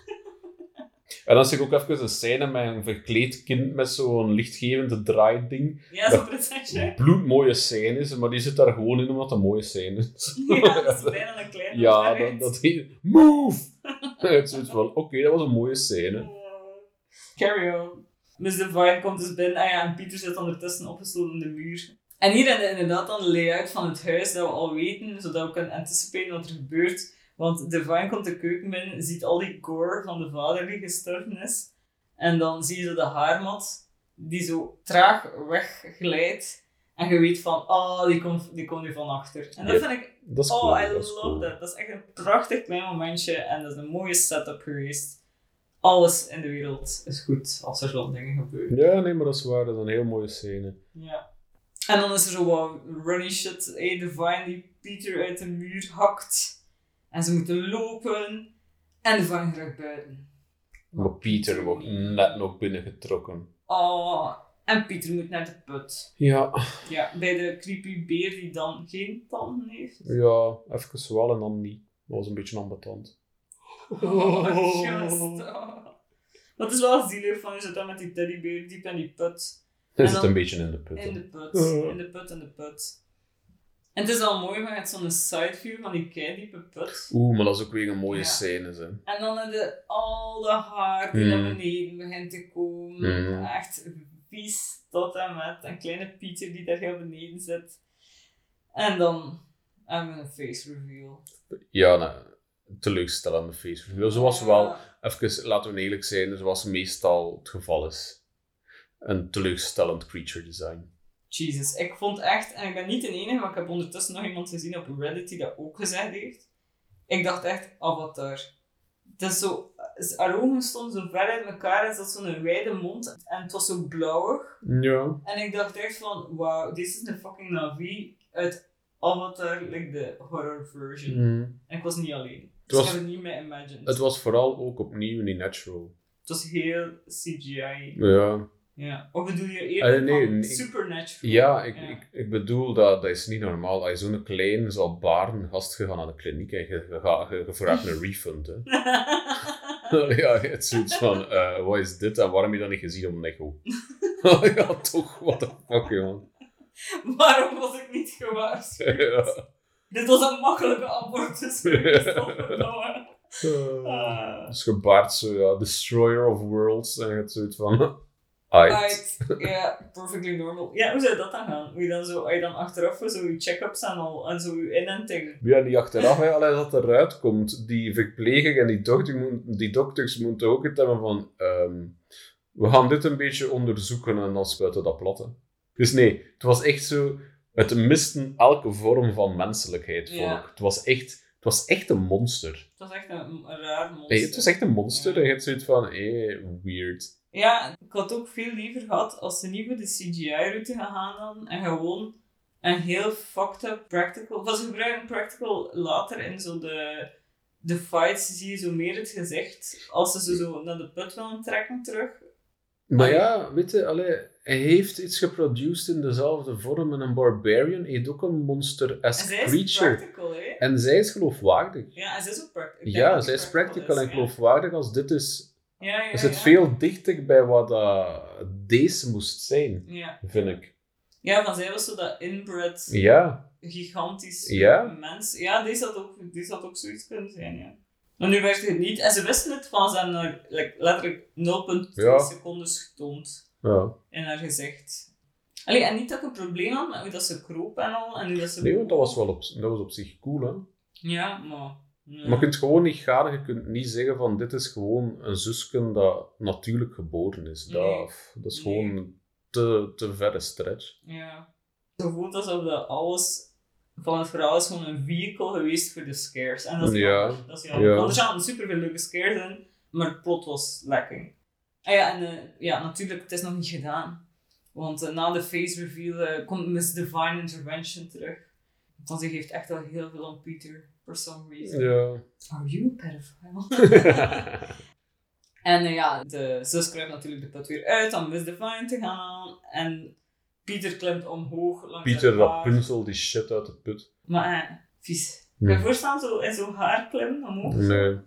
En dan zie ik ook even een scène met een verkleed kind met zo'n lichtgevende draaiding. Ja, zo'n prinsesje. Bloedmooie scènes, maar die zit daar gewoon in omdat het een mooie scène is. Ja, dat is bijna een kleine Ja, dat, dat heet Move! Het zoiets van, oké, dat was een mooie scène. Carry on. Miss Divine komt dus binnen. Ah ja, en Pieter zit ondertussen opgesloten in de muur. En hier inderdaad dan de layout van het huis dat we al weten, zodat we kunnen anticiperen wat er gebeurt. Want Divine komt de keuken binnen, ziet al die gore van de vader die gestorven is. En dan zie je de haarmat, die zo traag wegglijdt. En je weet van, oh, die komt, die komt nu van achter. En dat Ja, vind ik Dat is cool. Oh, I dat love cool. that. Dat is echt een prachtig klein momentje en dat is een mooie setup geweest. Alles in de wereld is goed als er zo'n dingen gebeuren. Ja, nee, maar dat is waar. Dat is een heel mooie scène. Ja. En dan is er zo wat runny shit. Hey, Divine die Peter uit de muur hakt. En ze moeten lopen. En Divine raakt buiten. Maar Pieter wordt net nog binnengetrokken. Oh, en Pieter moet naar de put. Ja, Ja, bij de creepy beer die dan geen tanden heeft. ja, even wel en dan niet. Dat was een beetje ambetant. Oh, just. oh. Maar het is wel zielig van je zit dan met die teddybeer diep in die put. Hij En zit dan- een beetje in de put. In de put, Oh. in de put, in de put. En het is al mooi, je hebt zo'n sideview van die keidiepe put. Oeh, maar dat is ook weer een mooie Ja. scène. Hè. En dan heb je al de haar die naar Mm. beneden begint te komen. Mm. Echt vies tot en met een kleine Pieter die daar heel beneden zit. En dan hebben we een face reveal. Ja, nou, teleurstellende face reveal. Zoals wel, Ja. even laten we eerlijk zijn, zoals meestal het geval is. Een teleurstellend creature design. Jesus, ik vond echt, en ik ben niet de enige, maar ik heb ondertussen nog iemand gezien op Reddit die dat ook gezegd heeft. Ik dacht echt, Avatar. Het is zo, haar ogen stonden zo ver uit elkaar en ze had zo'n wijde mond en het was zo blauwig. Ja. En ik dacht echt van, wauw, dit is een fucking Navi uit Avatar, like de horror version. Mm. En ik was niet alleen. Dus was- ik heb het niet meer imagined. Het was vooral ook opnieuw niet natural. Het was heel CGI. Ja. Ja. Of bedoel je eerder Eh, nee, supernatural? Ja, ik, Ja. Ik, ik bedoel, dat, dat is niet normaal. Als je zo'n klein, zo baarden gast gaat naar de kliniek en je, gaat- je, je vraagt een refund. Hè. ja, het is zoiets van, eh, wat is dit en waarom heb je dat niet gezien op Necho? ja, toch, what the fuck, man. Waarom was ik niet gewaarschuwd? ja. Dit was een makkelijke abortus geweest, godverdomme. Ah. Dus gebaard zo, ja, destroyer of worlds. En je hebt zoiets van, Right. Ja, perfectly normal. Ja, hoe zou dat dan gaan? Hoe je dan zo, als je dan achteraf voor zo je check-ups en al, en zo je inenting. Ja, die achteraf, hè, alleen dat eruit komt, die verpleging en die, dokter die dokters moeten ook het hebben van, ehm, we gaan dit een beetje onderzoeken en dan spuiten dat plat. hè. Dus nee, het was echt zo, het miste elke vorm van menselijkheid, ik. Het was echt, het was echt een monster. Het was echt een, een raar monster. Nee, het was echt een monster Ja. en je hebt zoiets van, eh, weird. Ja, ik had ook veel liever gehad als ze niet voor de CGI-route gaan gaan dan, en gewoon een heel fucked up practical... Want ze gebruiken practical later in zo de, de fights, zie je zo meer het gezicht. Als ze ze zo naar de put willen trekken terug. Maar ja, weet je, allee, hij heeft iets geproduced in dezelfde vorm en een barbarian heeft ook een En monster-esque creature. practical, hè? En zij is geloofwaardig. Ja, en zij is ook practical. Ja, zij is practical en geloofwaardig als dit is. Ja, ja, Is het ja. veel dichter bij wat dat deze moest zijn, Ja. vind ik. ja, van zij was zo dat inbred, Ja, gigantisch mens. Ja, deze had, ook, deze had ook zoiets kunnen zijn, ja. Maar nu werd het niet. En ze wisten het van, ze hebben like, letterlijk 0,2 Ja. seconden getoond ja. in haar gezicht. Allee, en niet dat ik een probleem had met hoe dat ze kroop en al. En hoe dat ze Nee, want dat was wel op, dat was op zich cool, hè. Ja, maar... ja. Maar je kunt gewoon niet gaan, je kunt niet zeggen van dit is gewoon een zusken dat natuurlijk geboren is. Dat, Nee. dat is Nee. gewoon te, te verre stretch. Ja. Het voelt alsof dat alles van het verhaal is gewoon een vehicle geweest voor de scares. En dat is Ja. jammer. Dat is jammer. Ja. Want er zaten super veel leuke scares in, maar het plot was lekker. Ah ja, en eh, ja, natuurlijk, het is nog niet gedaan. Want eh, na de face reveal eh, komt Miss Divine Intervention terug. Want ze geeft echt wel heel veel aan Peter, for some reason. Ja. Are you a pedophile? En eh, ja, de zus kruipt natuurlijk de put weer uit om Miss Divine te gaan aan. En Pieter klimt omhoog langs Pieter. Rapunzel die shit uit de put. Maar eh, vies. Kan je voorstellen, zo in zo'n haar klimmen omhoog? Nee.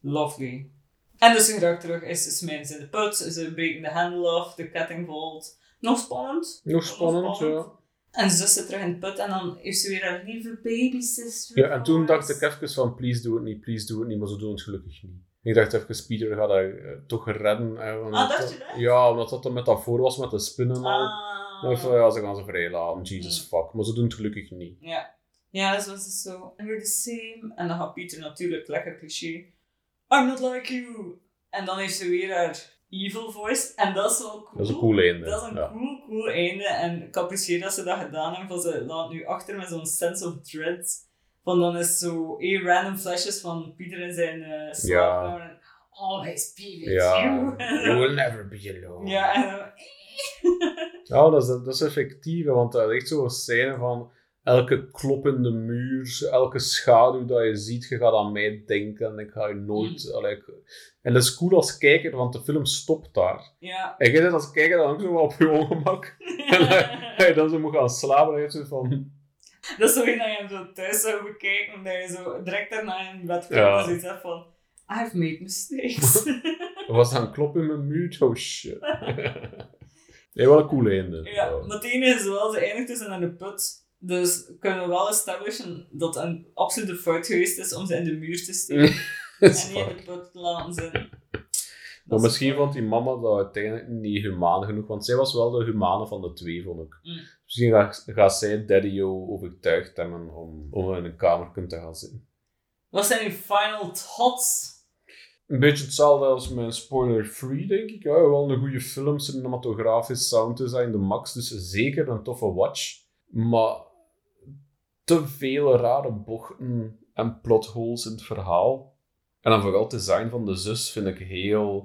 Lovely. En dus ze raakt terug, is smijten ze in de put, ze breken de hendel af, de ketting valt. Nog spannend. Nog spannend, ja. En zus zit terug in de put en dan heeft ze weer haar lieve baby sister. Ja, en toen dacht ik even van, please doe het niet, please doe het niet, maar ze doen het gelukkig niet. Ik dacht even, Pieter gaat haar eh, toch redden. omdat Ah, dacht je dat? Ja, omdat dat dan met dat voor was met de spinnen al. Ah. Ja, ze gaan ze vrij laten, Jesus Mm. fuck. Maar ze doen het gelukkig niet. Ja. Ja, dus was het zo. And we're the same. En dan gaat Pieter natuurlijk, lekker cliché. I'm not like you. En dan heeft ze weer haar evil voice. En dat is wel cool. Dat is een cool einde. Dat is een ja. cool, cool einde. En ik apprecieer dat ze dat gedaan hebben. Van ze laat nu achter met zo'n sense of dread. Van dan is zo eh, random flashes van Pieter in zijn uh, slaapkamer. En always be with Ja, you. you will never be alone. ja, en dan... Ja, dat is, dat is effectief, want dat is echt zo'n scène van elke klop in de muur, elke schaduw dat je ziet, je gaat aan mij denken en ik ga je nooit... Mm. allee, en dat is cool als kijker, want de film stopt daar. Ja. En jij zit als kijker dan ook zo wel op je ongemak. En dat je dan zo moet gaan slapen, en je hebt van... Dat is zo dat je hem zo thuis zou bekijken, dat je zo direct daarna in bed komt Ja. en zoiets hebt van I've made mistakes. Er was dan een klop in mijn muur, oh shit. nee, wel een cool einde. ja, maar het enige is wel, ze eindigt dus in een put. Dus kunnen we wel establishen dat het een absolute fout geweest is om ze in de muur te steken. En niet in de put te laten zitten. Maar is misschien vond die mama dat uiteindelijk niet humaan genoeg, want zij was wel de humane van de twee, vond ik. Mm. Misschien gaat, gaat zij Daddy O overtuigd hebben om, om in een kamer te gaan zitten. Wat zijn uw final thoughts? Een beetje hetzelfde als mijn spoiler-free, denk ik. Ja, wel een goede film, cinematografisch, sound design, de max. Dus zeker een toffe watch. Maar te veel rare bochten en plotholes in het verhaal. En dan vooral het design van de zus vind ik heel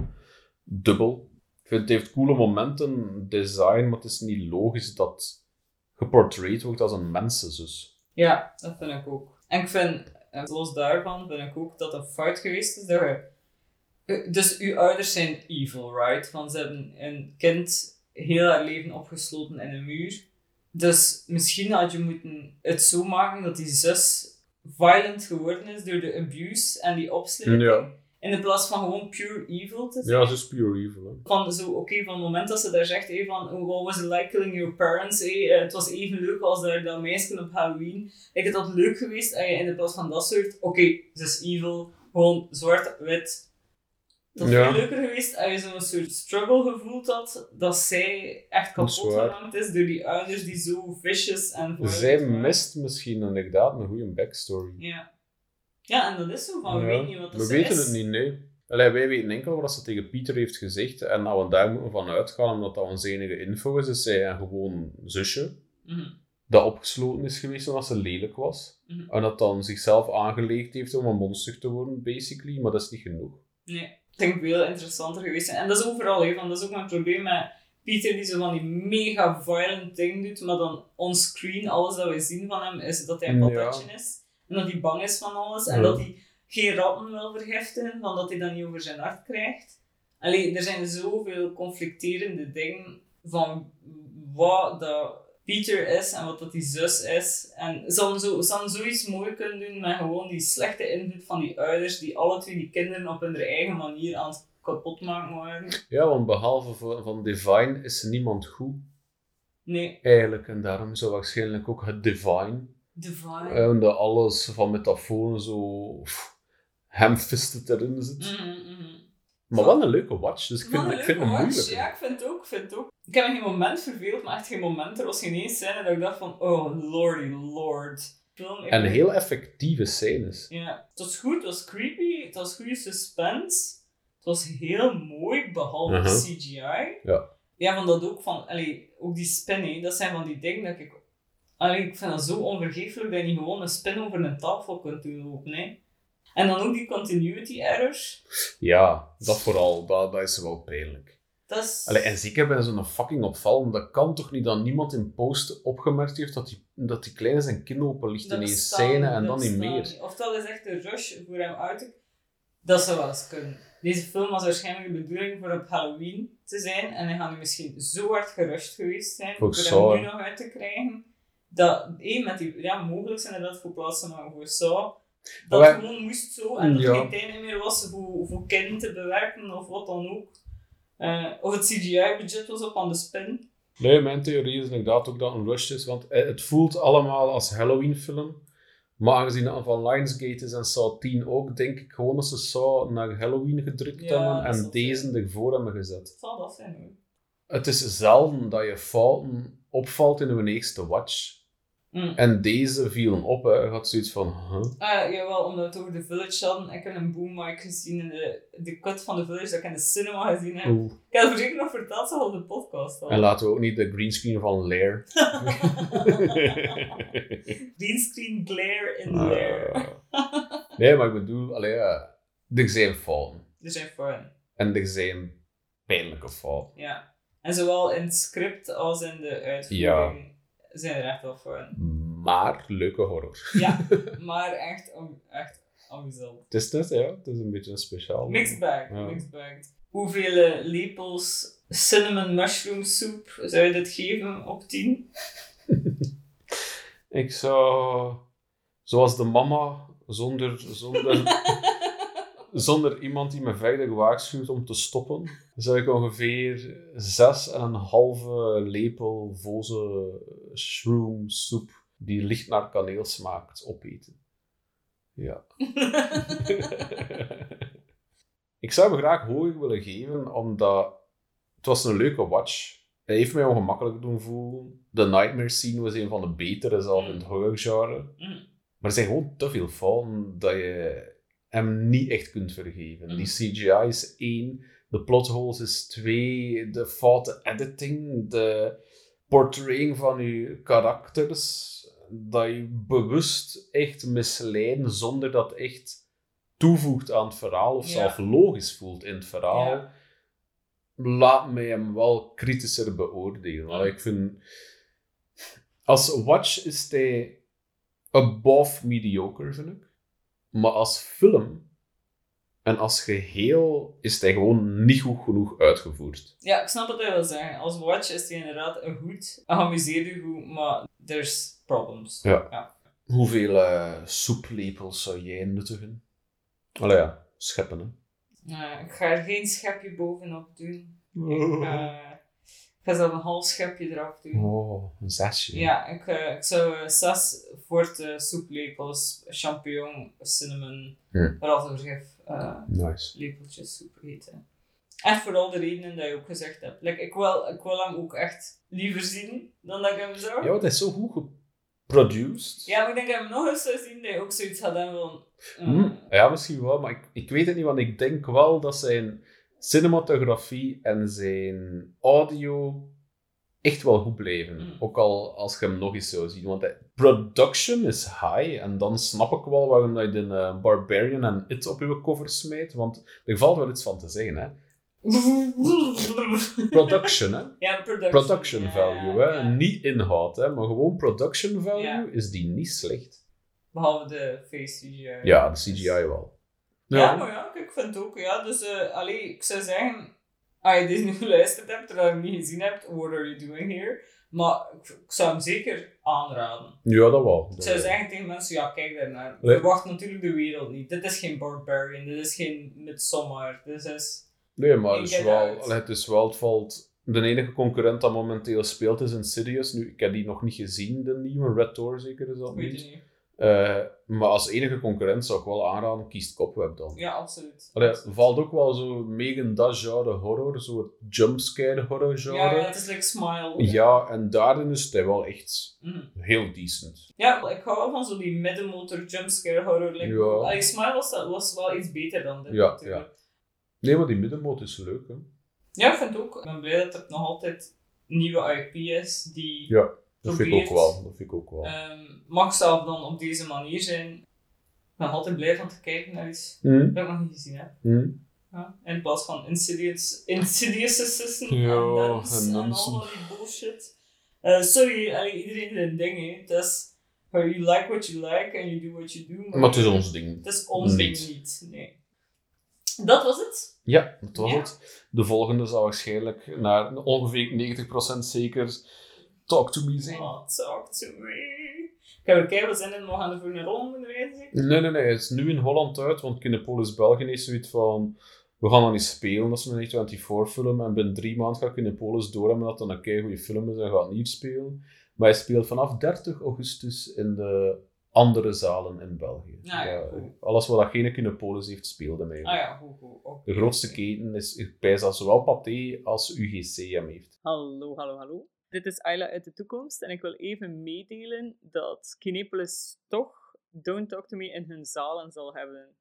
dubbel. Vind het heeft coole momenten, design, maar het is niet logisch dat geportrayed wordt als een mensenzus. Ja, dat vind ik ook. En ik vind, eh, los daarvan, vind ik ook dat het fout geweest is dat eh, Dus uw ouders zijn evil, right? Want ze hebben een kind heel haar leven opgesloten in een muur. Dus misschien had je moeten het zo maken dat die zus violent geworden is door de abuse en die opsluiting. Ja. In plaats van gewoon pure evil te zijn. Ja, ze is pure evil. Hè. Van zo, oké, van het moment dat ze daar zegt, hey, van, oh, what was it like killing your parents? Hey, eh, het was even leuk als daar dat meisje op Halloween. Ik het had leuk geweest je in de plaats van dat soort, oké, ze is evil, gewoon zwart, wit. Had Ja. veel leuker geweest als je zo'n soort struggle gevoeld had, dat zij echt Dat is kapot waar. gemaakt is door die ouders die zo vicious en Zij waren. mist misschien inderdaad een goede backstory. Ja. Ja, en dat is zo van, we weten niet wat dat we ze weten is. het niet, nee. Allee, wij weten enkel wat ze tegen Pieter heeft gezegd. En nou, we daar moeten van uitgaan, omdat dat onze enige info is. Is zij een gewoon zusje Mhm. dat opgesloten is geweest omdat ze lelijk was. Mhm. En dat dan zichzelf aangeleerd heeft om een monster te worden, basically. Maar dat is niet genoeg. Nee, denk veel interessanter geweest zijn. En dat is overal, hè, want dat is ook mijn probleem met Pieter, die zo van die mega violent ding doet, maar dan onscreen, alles dat we zien van hem, is dat hij een Ja. patatje is. En dat hij bang is van alles. En Ja. dat hij geen ratten wil vergiftigen, van dat hij dat niet over zijn hart krijgt. Allee, er zijn zoveel conflicterende dingen van wat dat Pieter is en wat dat die zus is. En ze hadden, zo, ze hadden zoiets mooi kunnen doen met gewoon die slechte invloed van die ouders, die alle twee die kinderen op hun eigen manier aan het kapotmaken waren. Ja, want behalve van, van Divine is niemand goed, Nee, eigenlijk. En daarom zou waarschijnlijk ook het Divine. divine. En dat alles van metaforen zo pff, hamfisted erin zit. Mhm, mhm. Maar wel een leuke watch, dus ik vind, Wat ik vind het moeilijk. Ja, ik vind het ook, ik vind het ook. Ik heb me geen moment verveeld, maar echt geen moment. Er was geen eens scène dat ik dacht van, oh lordy lord. Film, En heel effectieve scènes. Ja, het was goed, het was creepy, het was goede suspense. Het was heel mooi, behalve Mhm. CGI. Ja. Ja, van dat ook van, allee, ook die spin, hè, dat zijn van die dingen dat ik... Allee, ik vind dat zo onvergeeflijk dat je niet gewoon een spin over een tafel kunt doen lopen, hè. En dan ook die continuity errors. Ja, dat vooral, dat, dat is wel pijnlijk. Dat is... Allee, en zeker bij zo'n fucking opval, dat kan toch niet dat niemand in post opgemerkt heeft dat die, dat die kleine zijn kin open ligt Dat in bestaat scène en dat dan niet meer. niet. Of dat is echt een rush voor hem uit. Dat zou wel eens kunnen. Deze film was waarschijnlijk de bedoeling voor op Halloween te zijn. En hij gaat nu misschien zo hard gerushed geweest zijn Voor hem nu nog uit te krijgen. Dat, één, met die, ja, mogelijk zijn inderdaad voor plaatsen maken voor Saw. Dat Maar het gewoon moest zo en dat er geen tijd meer was voor, voor kinderen te bewerken of wat dan ook. Eh, of het CGI-budget was op aan de spin. Nee, mijn theorie is inderdaad ook dat een rush is, want eh, het voelt allemaal als Halloween-film. Maar aangezien het van Lionsgate is en Saw 10 ook, denk ik gewoon dat ze Saw naar Halloween gedrukt Ja, hebben dat en deze ervoor hebben gezet. Het zal dat zijn hoor. Het is zelden dat je fouten opvalt in een eerste watch. Mm. En deze vielen op, hè. Je had zoiets van, huh? Ah, jawel, omdat we het over The Village hadden. Ik heb een boom mic gezien in de, de cut van The Village dat ik in de cinema gezien heb. Oeh. Ik heb het zeker nog verteld, zo op de podcast al. En laten we ook niet de greenscreen van Lair. Greenscreen glare in Ah. there. nee, maar ik bedoel, allee, ja, er zijn fouten. Er zijn fun, En er zijn pijnlijke fouten. ja. En zowel in het script als in de uitvoering zijn er echt wel fun. Maar leuke horror. Ja, maar echt, echt amusant. Het is net, ja, het is een beetje een speciaal. Mixed bag, Ja. mixed bag. Hoeveel eh, lepels cinnamon mushroom soep zou je dit geven op 10? Ik zou, zoals de mama, zonder, zonder, zonder iemand die me verder waarschuwt om te stoppen, zou ik ongeveer zes en een halve lepel voze shroom soep die licht naar kaneel smaakt opeten. Ja. Ik zou hem graag hoger willen geven, omdat het was een leuke watch. Hij heeft mij ongemakkelijk doen voelen. De Nightmare scene was een van de betere, zelf in het horror-genre. Mm. Maar er zijn gewoon te veel fouten dat je hem niet echt kunt vergeven. Mm. Die CGI is één, de plot holes is twee, de foute editing, de portraying van je karakters, dat je bewust echt misleiden zonder dat echt toevoegt aan het verhaal of Ja. zelf logisch voelt in het verhaal. Ja. Laat mij hem wel kritischer beoordelen. Mm. Allee, Ik vind... Als watch is hij above mediocre, vind ik. Maar als film en als geheel is hij gewoon niet goed genoeg uitgevoerd. Ja, ik snap wat hij wil zeggen. Als watch is hij inderdaad een goed, amuseert je goed, maar there's problems. Ja. ja. Hoeveel eh, soeplepels zou jij nuttigen? Allee ja, scheppen hè. Eh, ik ga er geen schepje bovenop doen. Ik ga, ik ga zelf een half schepje eraf doen. Oh, een zesje. Ja, ik, eh, ik zou zes forte soeplepels, champignon, cinnamon, Hm. rattenvergif, eh Nice. lepeltjes soep eten. Echt voor al de redenen dat je ook gezegd hebt. Like, ik, wil, ik wil hem ook echt liever zien dan dat ik hem zou. Ja, hij is zo goed geproduced. Ja, maar ik denk dat ik hem nog eens zou zien dat je ook zoiets had hebben van... eh, Hm, Ja, misschien wel, maar ik, ik weet het niet, want ik denk wel dat zijn cinematografie en zijn audio echt wel goed blijven. Mm. Ook al als je hem nog eens zou zien. Want de production is high en dan snap ik wel waarom je de eh, Barbarian en It op je cover smijt, want er valt wel iets van te zeggen. Hè. Production, hè. ja, production. Production ja, value, hè. ja. Niet inhoud, hè, maar gewoon production value Ja. is die niet slecht. Behalve de face CGI. Ja, de CGI wel. Ja, maar ja, ik vind het ook, ja. Dus, allee, ik zou zeggen, als je deze nu geluisterd hebt, terwijl je hem niet gezien hebt, what are you doing here? Maar ik, ik zou hem zeker aanraden. Ja, dat wel. Ik zou wel. zeggen tegen mensen, ja, kijk daarnaar. Nee. Verwacht natuurlijk de wereld niet. Dit is geen Barbarian, dit is geen Midsommar, dit is... Nee, maar het is, wel, allee, het is wel, het valt... De enige concurrent dat momenteel speelt is Insidious. Nu, ik heb die nog niet gezien, de nieuwe. Red Door zeker is dat Weet niet. je niet. Eh, maar als enige concurrent zou ik wel aanraden, kiest Cobweb dan. Ja, absoluut. Allee, Absoluut. valt ook wel zo mee in dat genre horror, zo'n jumpscare horror genre. Ja, Ja, ja, het is like Smile. en daarin is hij wel echt Mhm. heel decent. Ja, ik hou wel van zo die middenmotor jumpscare horror. Like, Ja. Allee, Smile was, was wel iets beter dan dit Ja, natuurlijk. Nee, maar die middenmoot is leuk, hè. Ja, ik vind het ook. Ik ben blij dat er nog altijd nieuwe IP is die Ja, dat vind ik ook wel. Dat vind ik ook wel. ehm, mag zelf dan op deze manier zijn. Ik ben altijd blij van te kijken naar iets Hm? dat ik nog niet gezien heb. Hm? Ja? In plaats van Insidious, Insidious Assistant Ja, en allemaal die bullshit. Eh, sorry, allee, iedereen heeft een ding, hè. Het is, you like what you like and you do what you do. Maar het is ons ding. Het is ons ding Niet. niet, nee. Dat was het. Ja, dat was Ja. het. De volgende zal waarschijnlijk naar ongeveer 90% zeker Talk to Me zijn. Oh, talk to me. Ik heb er keihard zin in, we gaan moeten reizen. zeker? Nee, nee, nee. Het is nu in Holland uit, want Kinepolis België is zoiets van... We gaan dat niet spelen, dat is een 24 film. En binnen drie maanden gaat Kinepolis door hebben dat dat een kei goede film is en gaat niet spelen. Maar hij speelt vanaf 30 augustus in de andere zalen in België. Ah, ja, goed. alles wat dat geen Kinepolis heeft, speelde mij. Ah ja, goed, goed. De grootste keten is, ik dat zowel Pathé als UGC hem heeft. Hallo, hallo, hallo. Dit is Ayla uit de toekomst en ik wil even meedelen dat Kinepolis toch Don't Talk To Me in hun zalen zal hebben.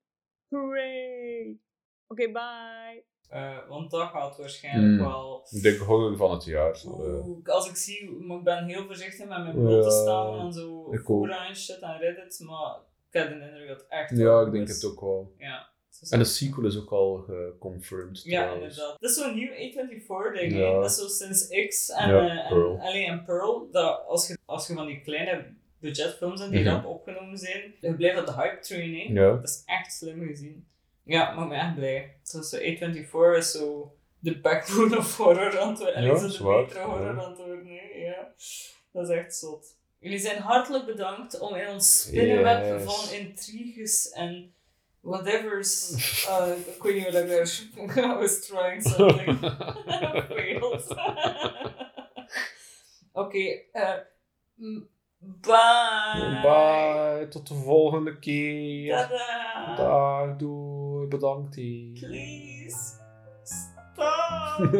Hooray! Oké, bye! Eh, want dat gaat waarschijnlijk Hmm. wel... Ik denk horror van het jaar. Eh, Oeh, als ik zie, maar ik ben heel voorzichtig met mijn bloot te Ja, staan en zo ik ook. fora en shit en Reddit, maar ik heb de indruk dat het echt wel ja, ik denk is. het ook wel. Ja. En de sequel is ook al geconfirmed. Ja, trouwens. inderdaad. Dat is zo'n nieuw A24-ding. Ja. Dat is zo sinds X en, Ja, eh, en, Pearl. allee, en Pearl. Dat als, je, als je van die kleine budgetfilms hebt die rap opgenomen zijn, je blijft op de hype train. hè. Ja. Dat is echt slim gezien. Ja, maakt me echt blij. Dus zo A24 is zo de backbone of horror aan het worden. Ja, de betere horror aan het worden. Ja. Dat is echt zot. Jullie zijn hartelijk bedankt om in ons spinnenweb Yes. van intriges en whatever's. Uh, daar. I was trying something. Failed. Oké, m- bye. Bye, tot de volgende keer. Tada. Dag, doei. Bedankt. Please. Stop.